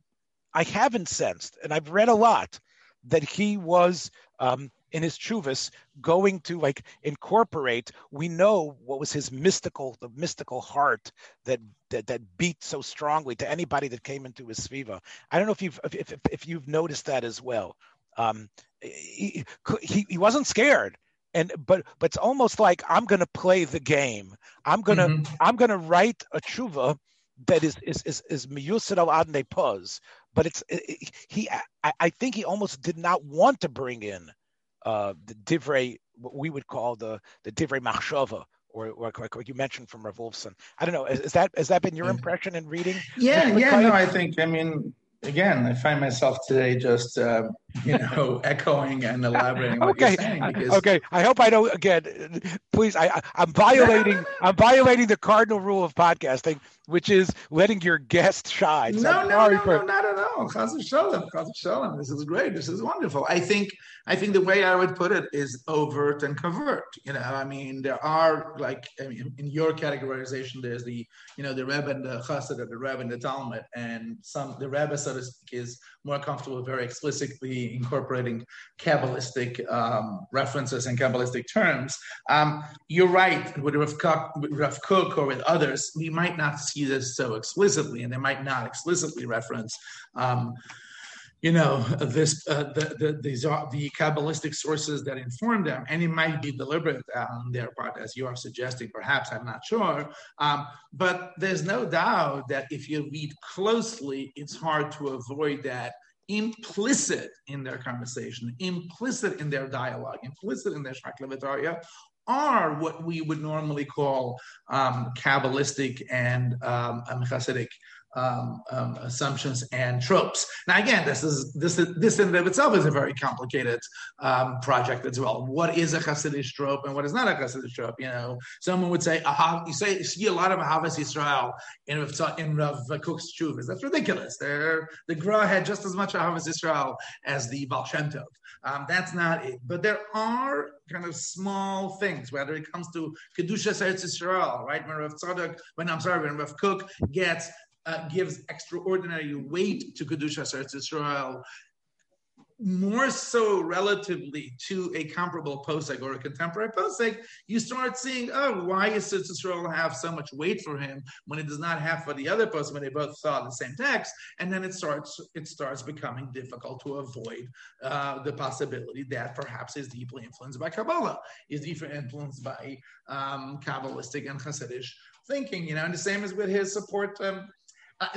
I haven't sensed, and I've read a lot that he was um, in his chuvas going to like incorporate we know what was his mystical the mystical heart that that, that beat so strongly to anybody that came into his sviva. I don't know if you've if, if, if you've noticed that as well. Um, he, he, he wasn't scared and but but it's almost like i'm going to play the game. I'm going to mm-hmm. i'm to write a tshuva that is is is is miyusid al adne puz but it's it, he I, I think he almost did not want to bring in uh, the divrei, what we would call the the divrei machshava, or, or like you mentioned from Rav Wolfson. I don't know. Is, is, that has that been your impression in reading? Yeah, yeah. No, I think. I mean, again, I find myself today just uh, you know echoing and elaborating what okay. you're saying. Because... Okay, I hope I don't again. Please, I, I'm violating. I'm violating the cardinal rule of podcasting, which is letting your guest shine. So no, no, no, for... no, not at all. Chaz shalom, chaz shalom. This is great. This is wonderful. I think. I think the way I would put it is overt and covert. You know, I mean, there are like I mean, in your categorization, there's the you know the Rebbe and the Chassid, or the Rebbe and the Talmud, and some the Rebbe, so to speak, is more comfortable very explicitly incorporating Kabbalistic um, references and Kabbalistic terms. Um, you're right, with Rav, Kook, with Rav or with others, we might not see this so explicitly, and they might not explicitly reference. Um, you know this uh, the, the, these are the kabbalistic sources that inform them and it might be deliberate on their part as you are suggesting perhaps i'm not sure um, but there's no doubt that if you read closely it's hard to avoid that implicit in their conversation implicit in their dialogue implicit in their shaklavitaria are what we would normally call um, kabbalistic and um, Hasidic um, um, assumptions and tropes. Now, again, this is this is, this in and of itself is a very complicated um, project as well. What is a Hasidic trope and what is not a Hasidic trope? You know, someone would say, Aha, you say you see a lot of Ahavas Yisrael in in Rav Kook's Chuvas. That's ridiculous. They're, the Gra had just as much Ahavas Yisrael as the Baal Shem Tov. Um, that's not it. But there are kind of small things, whether it comes to Kedusha Eretz Yisrael, right? When Rav Tzadok, when I'm sorry, when Rav Kook gets uh, gives extraordinary weight to Kedusha Eretz Israel, more so relatively to a comparable posek or a contemporary posek, you start seeing, oh, why does Israel have so much weight for him when it does not have for the other posek when they both saw the same text? And then it starts it starts becoming difficult to avoid uh, the possibility that perhaps is deeply influenced by Kabbalah, is deeply influenced by um, Kabbalistic and Hasidic thinking. You know, and the same is with his support. Um, uh,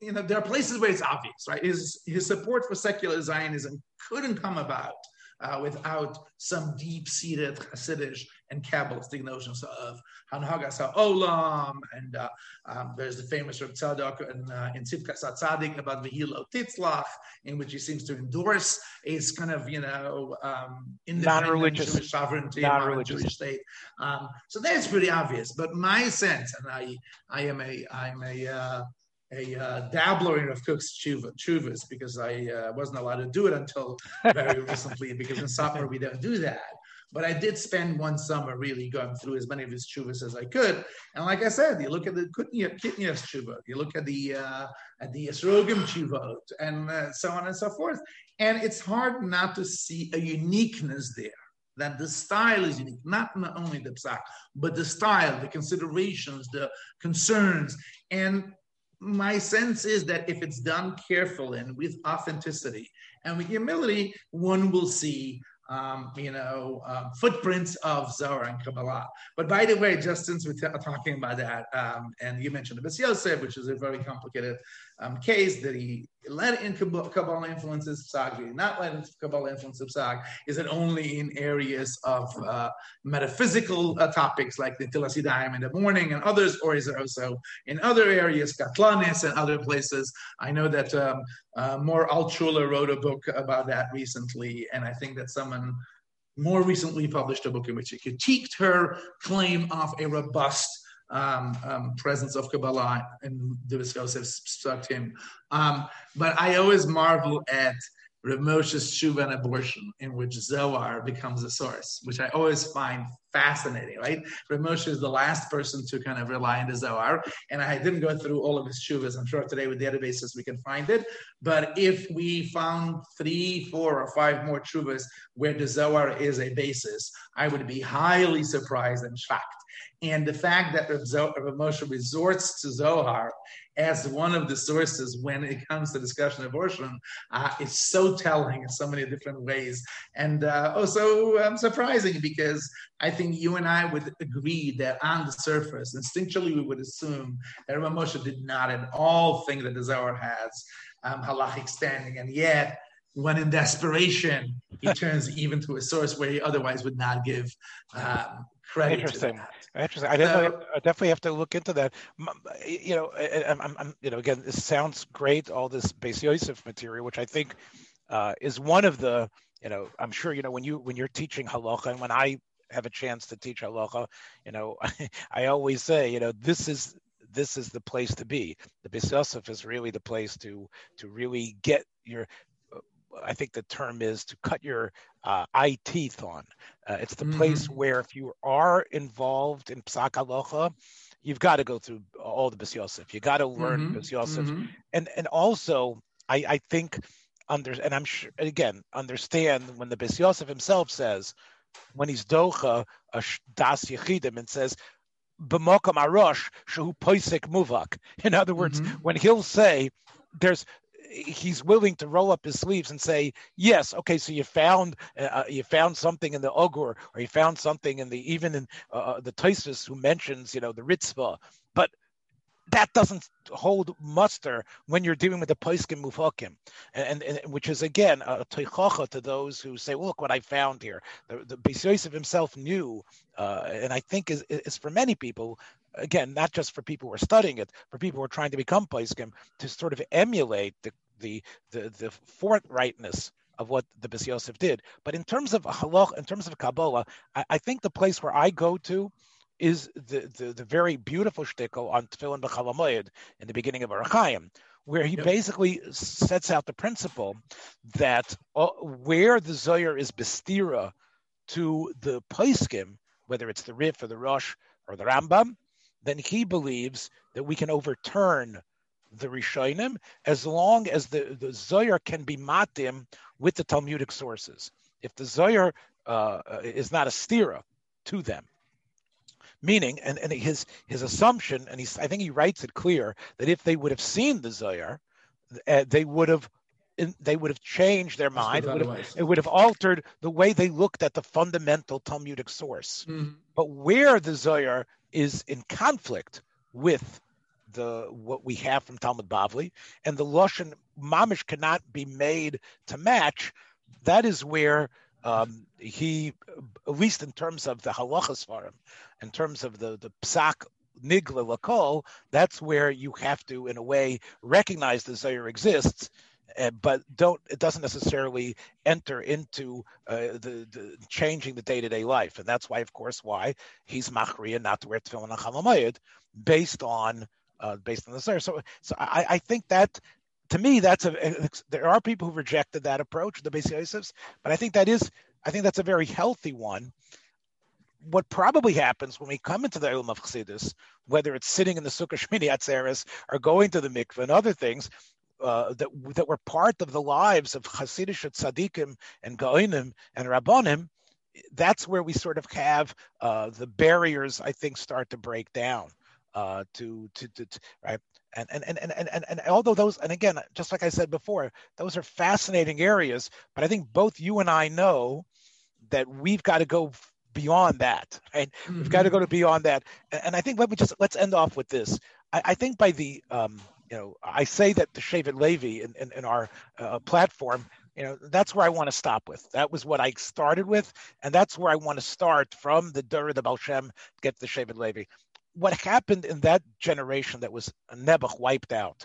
you know, there are places where it's obvious, right? His, his support for secular Zionism couldn't come about uh, without some deep-seated Hasidic and Kabbalistic notions of Hanhagas HaOlam, and uh, um, there's the famous Reb Tzadok in, uh, in Tzidkas Tzadik about Vihilo Titzlach, in which he seems to endorse a kind of, you know, um, independent Jewish sovereignty, non-Jewish state. Um, so that's pretty obvious. But my sense, and I, I am a, I'm a, uh, a uh, dabbler in Rav Kook's tshuva, tshuvas because I uh, wasn't allowed to do it until very recently because in summer we don't do that. But I did spend one summer really going through as many of his tshuvas as I could. And like I said, you look at the Kitnias tshuva, you look at the uh, at the Esrogim tshuva, and uh, so on and so forth. And it's hard not to see a uniqueness there that the style is unique, not, not only the psak, but the style, the considerations, the concerns. And my sense is that if it's done carefully and with authenticity and with humility, one will see um, you know, um, footprints of Zohar and Kabbalah. But by the way, just since we're t- talking about that, um, and you mentioned the Yosef, which is a very complicated um, case that he let in Kabbalah influences did not let in Kabbalah influences Psag? Is it only in areas of uh, metaphysical uh, topics like the Tilasidayim in the morning and others, or is it also in other areas, Katlanis and other places? I know that um, uh, Mor Altshuler wrote a book about that recently, and I think that someone more recently published a book in which he critiqued her claim of a robust um, um, presence of Kabbalah in the Yosef Psaktim. Um, but I always marvel at Rav Moshe's Shuva and abortion, in which Zohar becomes a source, which I always find fascinating, right? Moshe is the last person to kind of rely on the Zohar, and I didn't go through all of his Shuvas. I'm sure today with databases we can find it, but if we found three, four, or five more Shuvas where the Zohar is a basis, I would be highly surprised and shocked. And the fact that Rav Moshe resorts to Zohar as one of the sources when it comes to discussion of abortion uh, is so telling in so many different ways. And uh, also um, surprising because I think you and I would agree that on the surface, instinctually, we would assume that Rav Moshe did not at all think that the Zohar has um, halachic standing. And yet, when in desperation, he turns even to a source where he otherwise would not give um, credit. Interesting. Interesting. I, so, I, definitely have to look into that. You know, I'm, I'm, you know, again, this sounds great. All this Bais Yosef material, which I think uh, is one of the, you know, I'm sure you know when you when you're teaching halacha, and when I have a chance to teach halacha, you know, I always say, you know, this is this is the place to be. The Yosef is really the place to to really get your I think the term is to cut your uh, eye teeth on. Uh, it's the mm-hmm. place where if you are involved in psak aloha, you've got to go through all the Bais Yosef. You got to learn mm-hmm. Yosef, mm-hmm. and and also I, I think under and I'm sure again understand when the Bais Yosef himself says when he's docha a das yechidim and says b'mokam arosh shehu poisik muvak. In other words, mm-hmm. when he'll say there's he's willing to roll up his sleeves and say, "Yes, okay, so you found uh, uh you found something in the Ogur, or you found something in the even in uh, uh the Tosus who mentions you know the Ritzvah, but that doesn't hold muster when you're dealing with the Poiskim Mufakim, and, and, and, which is again a teichacha to those who say, well, "Look what I found here." The, the Yosef himself knew, uh, and I think is is for many people again, not just for people who are studying it, for people who are trying to become Paiskim, to sort of emulate the the the, the forthrightness of what the Bais Yosef did. But in terms of halach, in terms of Kabbalah, I, I, think the place where I go to is the the, the very beautiful shtickle on Tefillin B'Chalamoyed in the beginning of Arachayim, where he yep. basically sets out the principle that uh, where the Zohar is bestira to the Paiskim, whether it's the Rif or the Rosh or the Rambam, then he believes that we can overturn the Rishonim as long as the, the Zohar can be matim with the Talmudic sources. If the Zohar uh, is not a stira to them, meaning, and, and his his assumption, and he's, I think he writes it clear that if they would have seen the Zohar, uh, they would have they would have changed their mind. It would have, it would have, altered the way they looked at the fundamental Talmudic source. Mm-hmm. But where the Zohar is in conflict with the what we have from Talmud Bavli, and the Lashon Mamish cannot be made to match. That is where um, he, at least in terms of the halachas for him, in terms of the the psak nigla lakol, that's where you have to, in a way, recognize the Zohar exists uh, but don't it doesn't necessarily enter into uh, the, the, changing the day to day life, and that's why, of course, why he's machriya not to wear tefillin and based on uh, based on the Zohar. So, so I, I think that to me that's a there are people who rejected that approach, the basic Yosefs, but I think that is I think that's a very healthy one. What probably happens when we come into the Ilm of Chassidus, whether it's sitting in the Sukkah Shmini Atzeres or going to the mikveh and other things, uh, that that were part of the lives of Hasidic tzaddikim and Gaonim and Rabbonim, that's where we sort of have uh, the barriers. I think start to break down. Uh, to, to, to, to right and and, and and and and although those and again just like I said before those are fascinating areas but I think both you and I know that we've got to go beyond that, right? Mm-hmm. We've got to go to beyond that. And I think let me just let's end off with this. I, I think by the um, you know, I say that the Shevet Levi in, in, in our uh, platform, you know, that's where I want to stop with. That was what I started with, and that's where I want to start from the Dura, the Baal Shem, get the Shevet Levi. What happened in that generation that was Nebuch wiped out,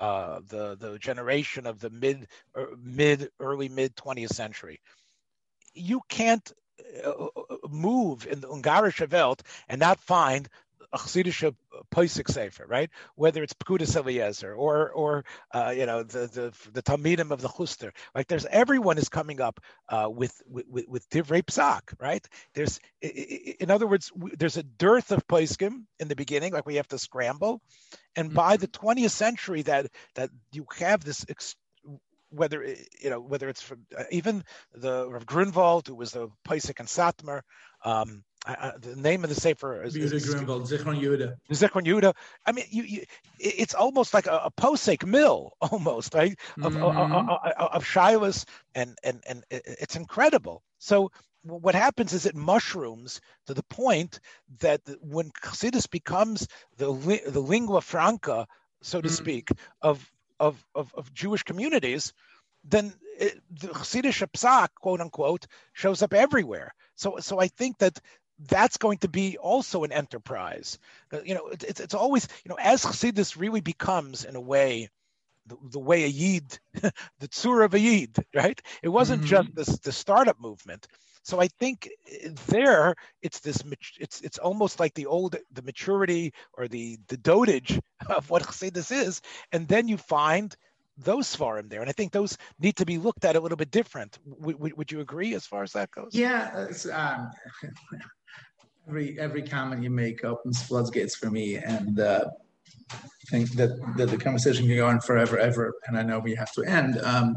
uh, the the generation of the mid er, mid early mid 20th century, you can't uh, uh, move in the Ungarische Welt and not find a Chassidish Pesach Sefer, right? Whether it's Pekudas Eliezer or or uh, you know the the the Talmidim of the Chuster, like there's everyone is coming up uh, with with with Divrei Psak, right? There's in other words, there's a dearth of Pesachim in the beginning, like we have to scramble, and mm-hmm. by the 20th century that that you have this. Ex- whether you know whether it's from uh, even the Rav Grunwald, who was the Pesach and Satmar, um, I, the name of the sefer is, is, is Zichron Yehuda. Zichron Yehuda. I mean, you, you, it's almost like a, a posek mill, almost right of, mm-hmm. of, of shilas, and and and it's incredible. So what happens is it mushrooms to the point that when Chassidus becomes the the lingua franca, so to mm-hmm. speak, of, of of of Jewish communities, then it, the Chassidish psak, quote unquote, shows up everywhere. So, so I think that that's going to be also an enterprise. Uh, you know, it's, it's always, you know, as Chassidus really becomes, in a way, the, the way a Yid, the tzur of a Yid, right? It wasn't mm-hmm. just this, the startup movement. So I think uh, there it's this it's it's almost like the old the maturity or the the dotage of what Chassidus is, and then you find those in there, and I think those need to be looked at a little bit different. W- w- would you agree as far as that goes? Yeah, um, every every comment you make opens floodgates for me, and uh, I think that, that the conversation can go on forever, ever, and I know we have to end. Um,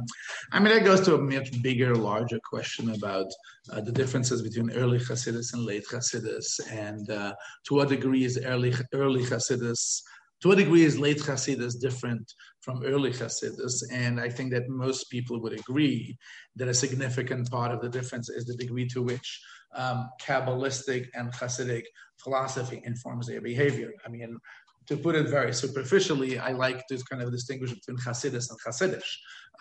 I mean, that goes to a much bigger, larger question about uh, the differences between early Hasidus and late Hasidus, and uh, to what degree is early early Hasidus to what degree is late Hasidus different from early Hasidus? And I think that most people would agree that a significant part of the difference is the degree to which um, Kabbalistic and Hasidic philosophy informs their behavior. I mean, to put it very superficially, I like to kind of distinguish between Hasidus and Hasidish.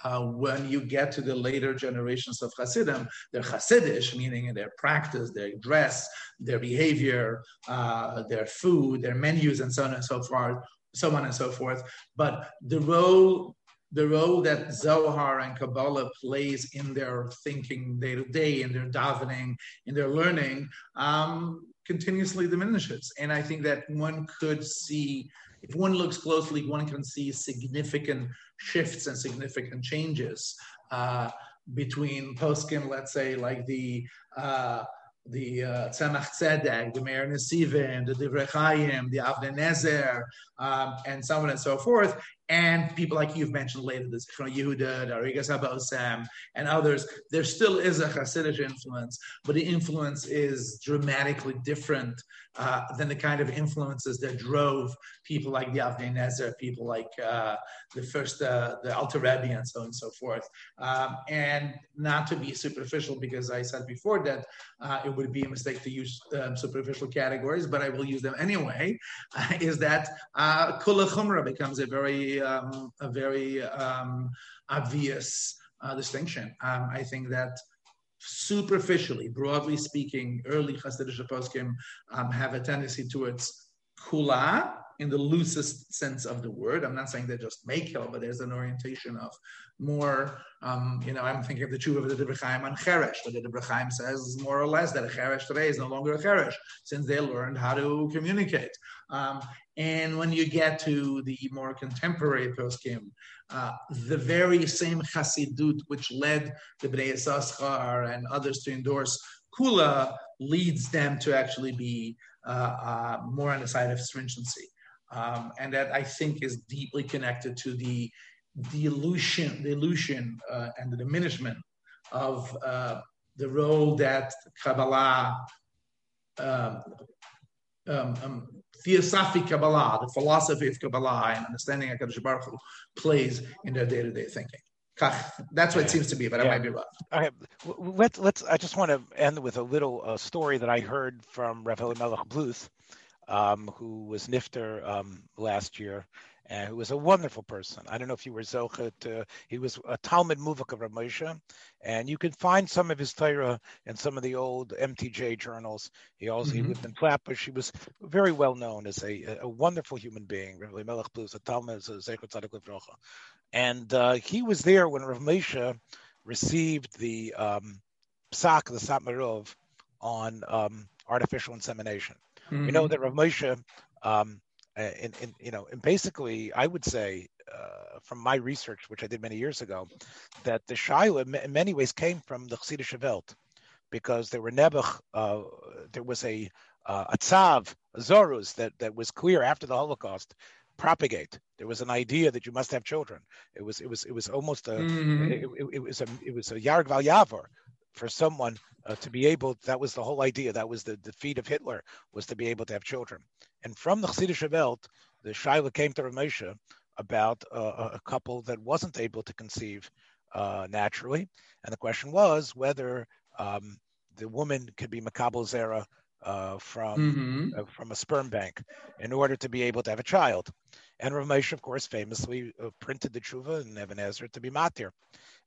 Uh, when you get to the later generations of Hasidim, they're Hasidish, meaning in their practice, their dress, their behavior, uh, their food, their menus, and so on and so forth, so on and so forth. But the role the role that Zohar and Kabbalah plays in their thinking day to day, in their davening, in their learning, um, continuously diminishes. And I think that one could see, if one looks closely, one can see significant shifts and significant changes uh, between poskim, let's say, like the uh, the uh, Tzemach Tzedek, the Meir Nesivim, the Divrei Chaim, the Avnei Nezer, um, and so on and so forth, and people like you've mentioned later, this from Yehuda, Darigas Abosam, and others, there still is a Hasidic influence, but the influence is dramatically different uh, than the kind of influences that drove people like the Avnei Nezer, people like uh, the first, uh, the Alter Rebbe, and so on and so forth. Um, and not to be superficial, because I said before that uh, it would be a mistake to use um, superficial categories, but I will use them anyway, is that uh, Kula Chumra becomes a very um, a very um, obvious uh, distinction. Um, I think that superficially, broadly speaking, early Hasidic poskim um, have a tendency towards kula in the loosest sense of the word. I'm not saying they just make hell, but there's an orientation of more, um, you know, I'm thinking of the truth of the Divrei Chaim on Cheresh, but the Divrei Chaim says more or less that a Cheresh today is no longer a Cheresh, since they learned how to communicate. Um, and when you get to the more contemporary poskim, uh, the very same Hasidut which led the Bnei Yissaschar and others to endorse Kula leads them to actually be uh, uh, more on the side of stringency. Um, and that I think is deeply connected to the dilution, dilution uh, and the diminishment of uh, the role that Kabbalah um, um, um, theosophic Kabbalah, the philosophy of Kabbalah and understanding HaKadosh Baruch Hu plays in their day-to-day thinking. That's what it seems to be, but yeah. I might be wrong. Okay, let's let's. I just want to end with a little uh, story that I heard from Rav Melech Bluth, um, who was Nifter um, last year, and who was a wonderful person. I don't know if you were Zochet. he was a Talmud Muvak of Ramosha, and you can find some of his Torah in some of the old MTJ journals. He also mm-hmm. he lived in Flatbush. He was very well known as a, a wonderful human being. Rabbi Melech Bluth, a Talmud, a Zechat Tzadik and uh, he was there when Rav Moshe received the um, psak, the Satmarov, on um, artificial insemination. Mm-hmm. We know mm-hmm. that Rav Moshe um, and, and you know, and basically, I would say uh, from my research, which I did many years ago, that the Shaila in many ways came from the Chassidish Welt, because there were Nebuch, uh, there was a uh, a tzav, a zorus that that was clear after the Holocaust. Propagate. There was an idea that you must have children. It was it was it was almost a mm-hmm. it, it, it, was a it was a yarg val yavor for someone uh, to be able. That was the whole idea. That was the defeat of Hitler was to be able to have children. And from the Chassidish Welt, the Shaila came to Ramesha about uh, a couple that wasn't able to conceive uh, naturally. And the question was whether um, the woman could be Makabal Zera uh, from mm-hmm. uh, from a sperm bank in order to be able to have a child. And Rav Moshe, of course, famously uh, printed the tshuva and Even HaEzer to be matir.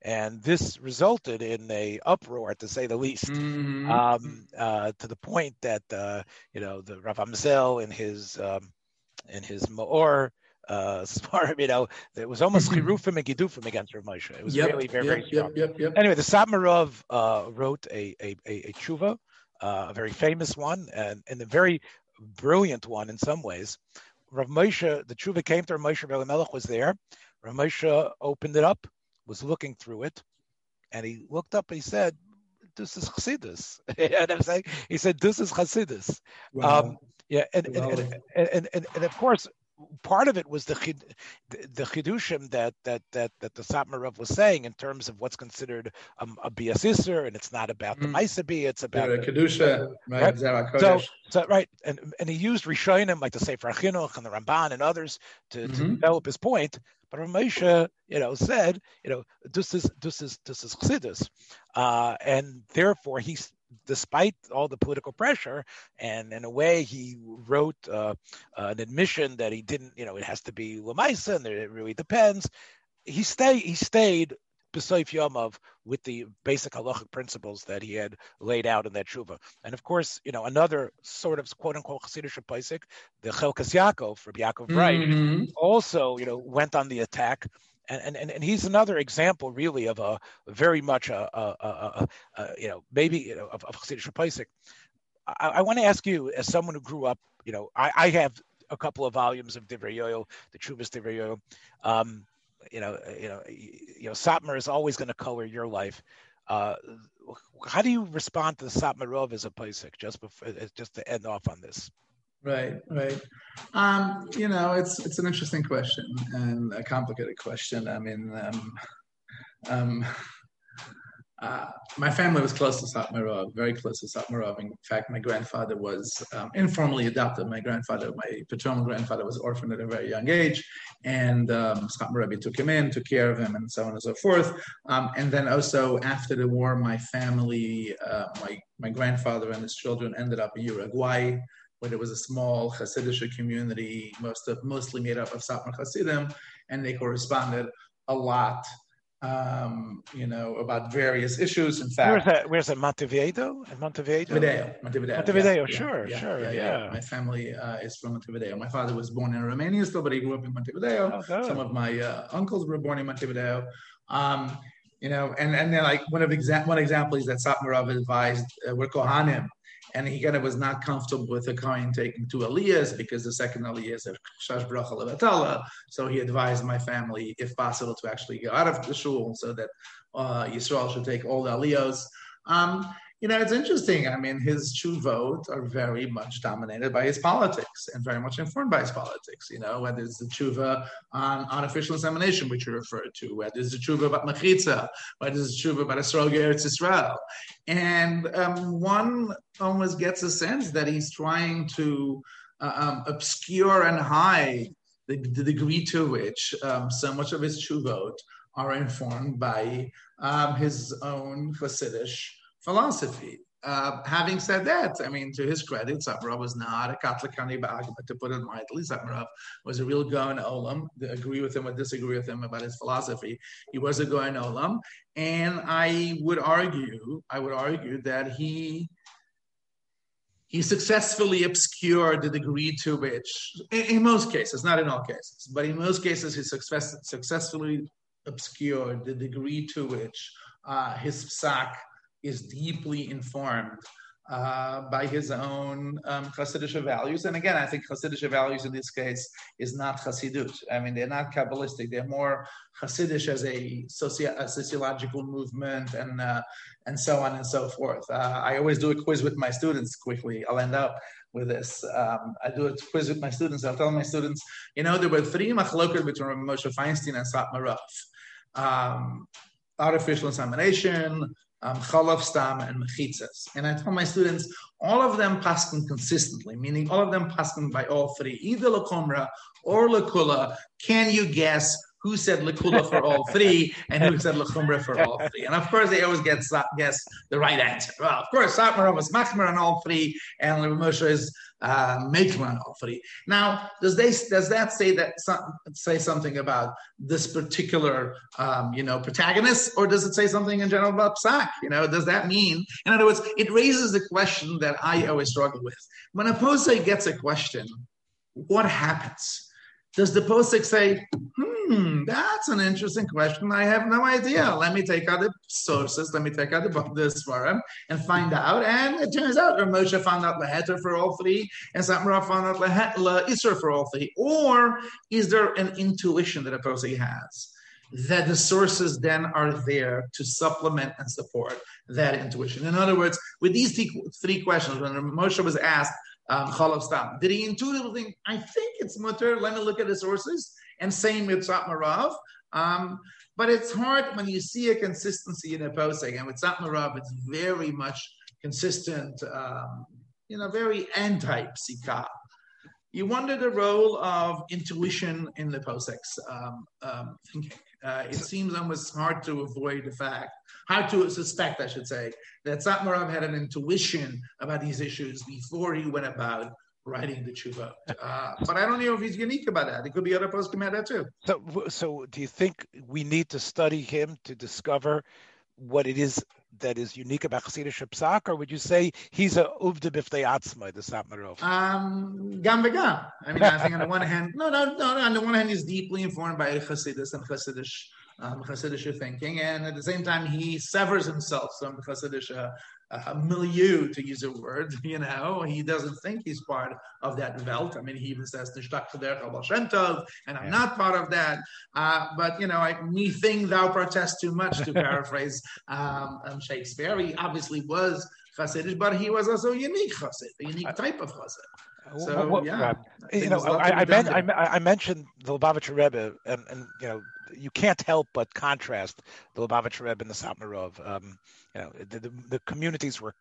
And this resulted in a uproar, to say the least, mm-hmm. um, uh, to the point that uh, you know the Rav Amsel in his um, in his Maor uh, you know, it was almost chirufim and gidufim against Rav Moshe. It was yep, really very, yep, very strong. Yep, yep, Anyway, the Satmarov uh, wrote a, a, a, a tshuva, uh, a very famous one, and, and a very brilliant one in some ways. Rav Moshe, the tshuva came to Rav Moshe Melech was there. Rav Moshe opened it up, was looking through it, and he looked up and he said, "This is Chassidus." and I'm saying, he said, "This is Chassidus." Wow. Um, yeah, and, wow. and, and, and, and, of course, part of it was the the chidushim that that that that the Satmarov was saying in terms of what's considered um, a biasisser, and it's not about mm. the Maisabi, it's about the kedusha, right? So, so right, and and he used Rishonim like the Sefer Chinuch and the Ramban and others to, mm-hmm. to develop his point. But Ramesha, you know, said, you know, this is this is this is chassidus, uh, and therefore he's despite all the political pressure. And in a way, he wrote uh, an admission that he didn't, you know, it has to be Lamaisa, and it really depends. He stayed. He stayed B'Soif Yomov with the basic halachic principles that he had laid out in that tshuva. And of course, you know, another sort of quote unquote Chassidish Paisik, the Chelkas Yaakov from Yaakov mm-hmm. also, you know, went on the attack and, and, and he's another example, really, of a very much a, a, a, a you know maybe you know, of, of Chassidish I, I want to ask you, as someone who grew up, you know, I, I have a couple of volumes of Divrei Yoel, the Chuvas Divrei Yoel. Um, you know, you know, you know, Satmar is always going to color your life. Uh, how do you respond to the Satmarov as a Paisik? Just before, just to end off on this. Right, right. Um, you know, it's it's an interesting question and a complicated question. I mean, um, um, uh, my family was close to Satmarov, very close to Satmarov. In fact, my grandfather was um, informally adopted. My grandfather, my paternal grandfather, was orphaned at a very young age, and um, Satmarov took him in, took care of him, and so on and so forth. Um, and then also after the war, my family, uh, my my grandfather and his children ended up in Uruguay where there was a small Hasidic community, most of, mostly made up of Satmar Hasidim, and they corresponded a lot, um, you know, about various issues. In fact, where's that? Where's that? Montevideo? Montevideo. Montevideo. Montevideo. Montevideo. Yeah, sure, yeah, sure. Yeah, yeah, yeah. My family uh, is from Montevideo. My father was born in Romania still, but he grew up in Montevideo. Oh, Some of my uh, uncles were born in Montevideo. Um, you know, and and then like one of exa- one example is that Satmarov advised uh, we're Kohanim and he kind of was not comfortable with the coin taking two aliyahs because the second aliyah is a shash bracha levatala. So he advised my family, if possible, to actually go out of the shul so that uh, Yisrael should take all the aliyahs. Um, you know, it's interesting. I mean, his chuvot are very much dominated by his politics and very much informed by his politics. You know, whether it's the chuva on artificial insemination, which you referred to, whether it's the chuva about machitza, whether it's the chuva about Israel Eretz Israel. And um, one almost gets a sense that he's trying to uh, um, obscure and hide the, the, degree to which um, so much of his chuvot are informed by um, his own Hasidic philosophy. Uh, having said that, I mean, to his credit, Satmarov was not a Catholic Kanibag, but to put it mildly, Satmarov was a real Goen Olam. Agree with him or disagree with him about his philosophy, he was a Goen Olam, and I would argue, I would argue that he he successfully obscured the degree to which, in, in, most cases, not in all cases, but in most cases, he success, successfully obscured the degree to which uh, his psak is deeply informed uh, by his own um, Hasidic values. And again, I think Hasidic values in this case is not Hasidut. I mean, they're not Kabbalistic. They're more Hasidic as a, a sociological movement and uh, and so on and so forth. Uh, I always do a quiz with my students quickly. I'll end up with this. Um, I do a quiz with my students. I'll tell my students, you know, there were three machlokas between Moshe Feinstein and Satmarov. Um, artificial insemination, um, chalav stam, and mechitzas. And I tell my students, all of them paskin consistently, meaning all of them paskin by all three, either lakomra or lakula. Can you guess who said lakula for all three and who said lachumra for all three? And of course, they always get guess the right answer. Well, of course, Satmarov was machmer on all three, and Moshe is uh, Meitman Alfari. Now, does they does that say that some, say something about this particular um, you know protagonist, or does it say something in general about Psak? You know, does that mean? In other words, it raises the question that I always struggle with when a posek gets a question. What happens? Does the posek say, hmm, that's an interesting question. I have no idea. Let me take out the sources. Let me take out the, the Svarim and find out. And it turns out Moshe found out Leheter for all three, and Satmarov found out Isra for all three. Or is there an intuition that a posek has? that the sources then are there to supplement and support that intuition. In other words, with these three questions, when Moshe was asked, um. Did he intuitively think, I think it's mutter, let me look at the sources? And same with Satmarav. Um, but it's hard when you see a consistency in a posting. And with Satmarav, it's very much consistent, um, you know, very anti-psika. You wonder the role of intuition in the poseks um, um, thinking. Uh, it seems almost hard to avoid the fact, hard to suspect, I should say, that Satmarov had an intuition about these issues before he went about writing the tshuva. Uh, but I don't know if he's unique about that. It could be other posts come that too. So, so do you think we need to study him to discover what it is that is unique about Chassidish Psak, or would you say he's a uvde biftei atzma, the Satmarov? Um, gam v'gam. I mean, I think on the one hand, no, no, no, no, on the one hand, he's deeply informed by Chassidus and Chassidish um, thinking, and at the same time, he severs himself from Chassidish uh, uh, milieu, to use a word. You know, he doesn't think he's part of that Welt. I mean, he even says and I'm yeah. not part of that. Uh, but you know, I, me think thou protest too much, to paraphrase um, um, Shakespeare. He obviously was Hasidish, but he was also a unique Hasid, a unique type of Hasid. So what, yeah, you know, I, I, I, I, mentioned the Lubavitcher Rebbe, and, and you know, you can't help but contrast the Lubavitcher Rebbe and the Satmarov. Um, you know, the, the, the communities were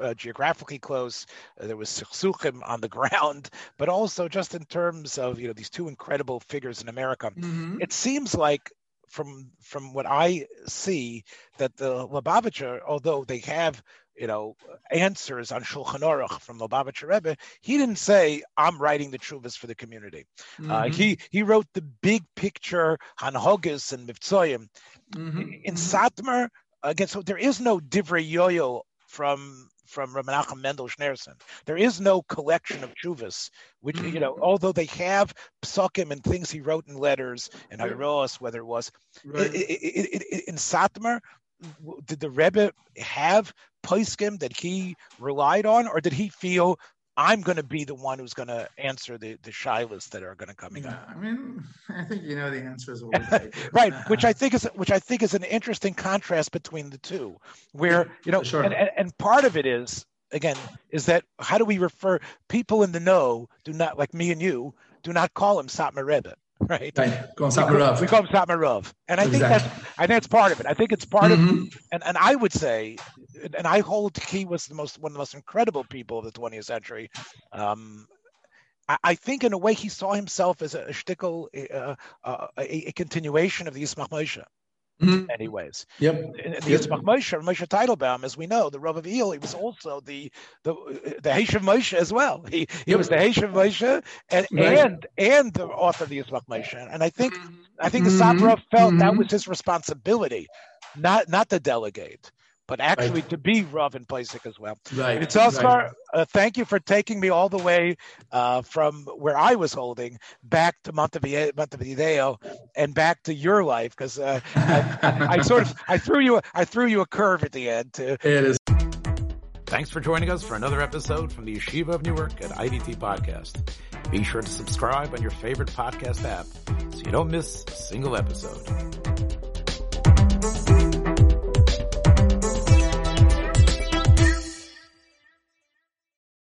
uh, geographically close. Uh, there was suchim on the ground, but also just in terms of you know these two incredible figures in America. Mm-hmm. It seems like from from what I see that the Lubavitcher, although they have you know, answers on Shulchan Aruch from Lubavitcher Rebbe, he didn't say, I'm writing the Chuvas for the community. Uh, mm-hmm. Uh, he, he wrote the big picture, Hanhogis and Mivtzoyim. Mm-hmm. In Satmar, again, so there is no Divrei Yoel from from Menachem Mendel Schneerson. There is no collection of chuvas, which mm-hmm. you know, although they have psukim and things he wrote in letters and right. whether it was right. it, it, it, in Satmar, did the Rebbe have Poiskim that he relied on, or did he feel I'm going to be the one who's going to answer the the shilas that are going to come yeah, up? I mean, I think you know the answer answers. right, which I uh-huh. think is which I think is an interesting contrast between the two, where you know, sure. and, and, and part of it is again is that how do we refer people in the know do not like me and you do not call him Satmar Rebbe right? Right. Go on Satmarov. We call him Satmarov. And I exactly. think that's I think that's part of it. I think it's part mm-hmm. of and, and I would say and I hold he was the most one of the most incredible people of the 20th century. Um, I, I think in a way he saw himself as a, a shtickle, uh, uh, a, a, continuation of the Yismach Moshe. Mm-hmm. in many ways. Yep. The yep. Moshe, Moshe Teitelbaum, as we know, the Rav of Eel, he was also the the the Heshav Moshe as well. He he yep. was the Heshav Moshe and right. and and the author of the Yitzchak Moshe. And I think. I think the mm-hmm. Sabra felt mm-hmm. that was his responsibility, not not to delegate but actually right. to be Rav in Pesach as well. Right. It's also right. uh, thank you for taking me all the way uh, from where I was holding back to Montevideo, Montevideo and back to your life because uh, I, I, I, sort of I threw you I threw you a curve at the end. To, it is. Thanks for joining us for another episode from the Yeshiva of Newark at IDT Podcast. Be sure to subscribe on your favorite podcast app so you don't miss a single episode.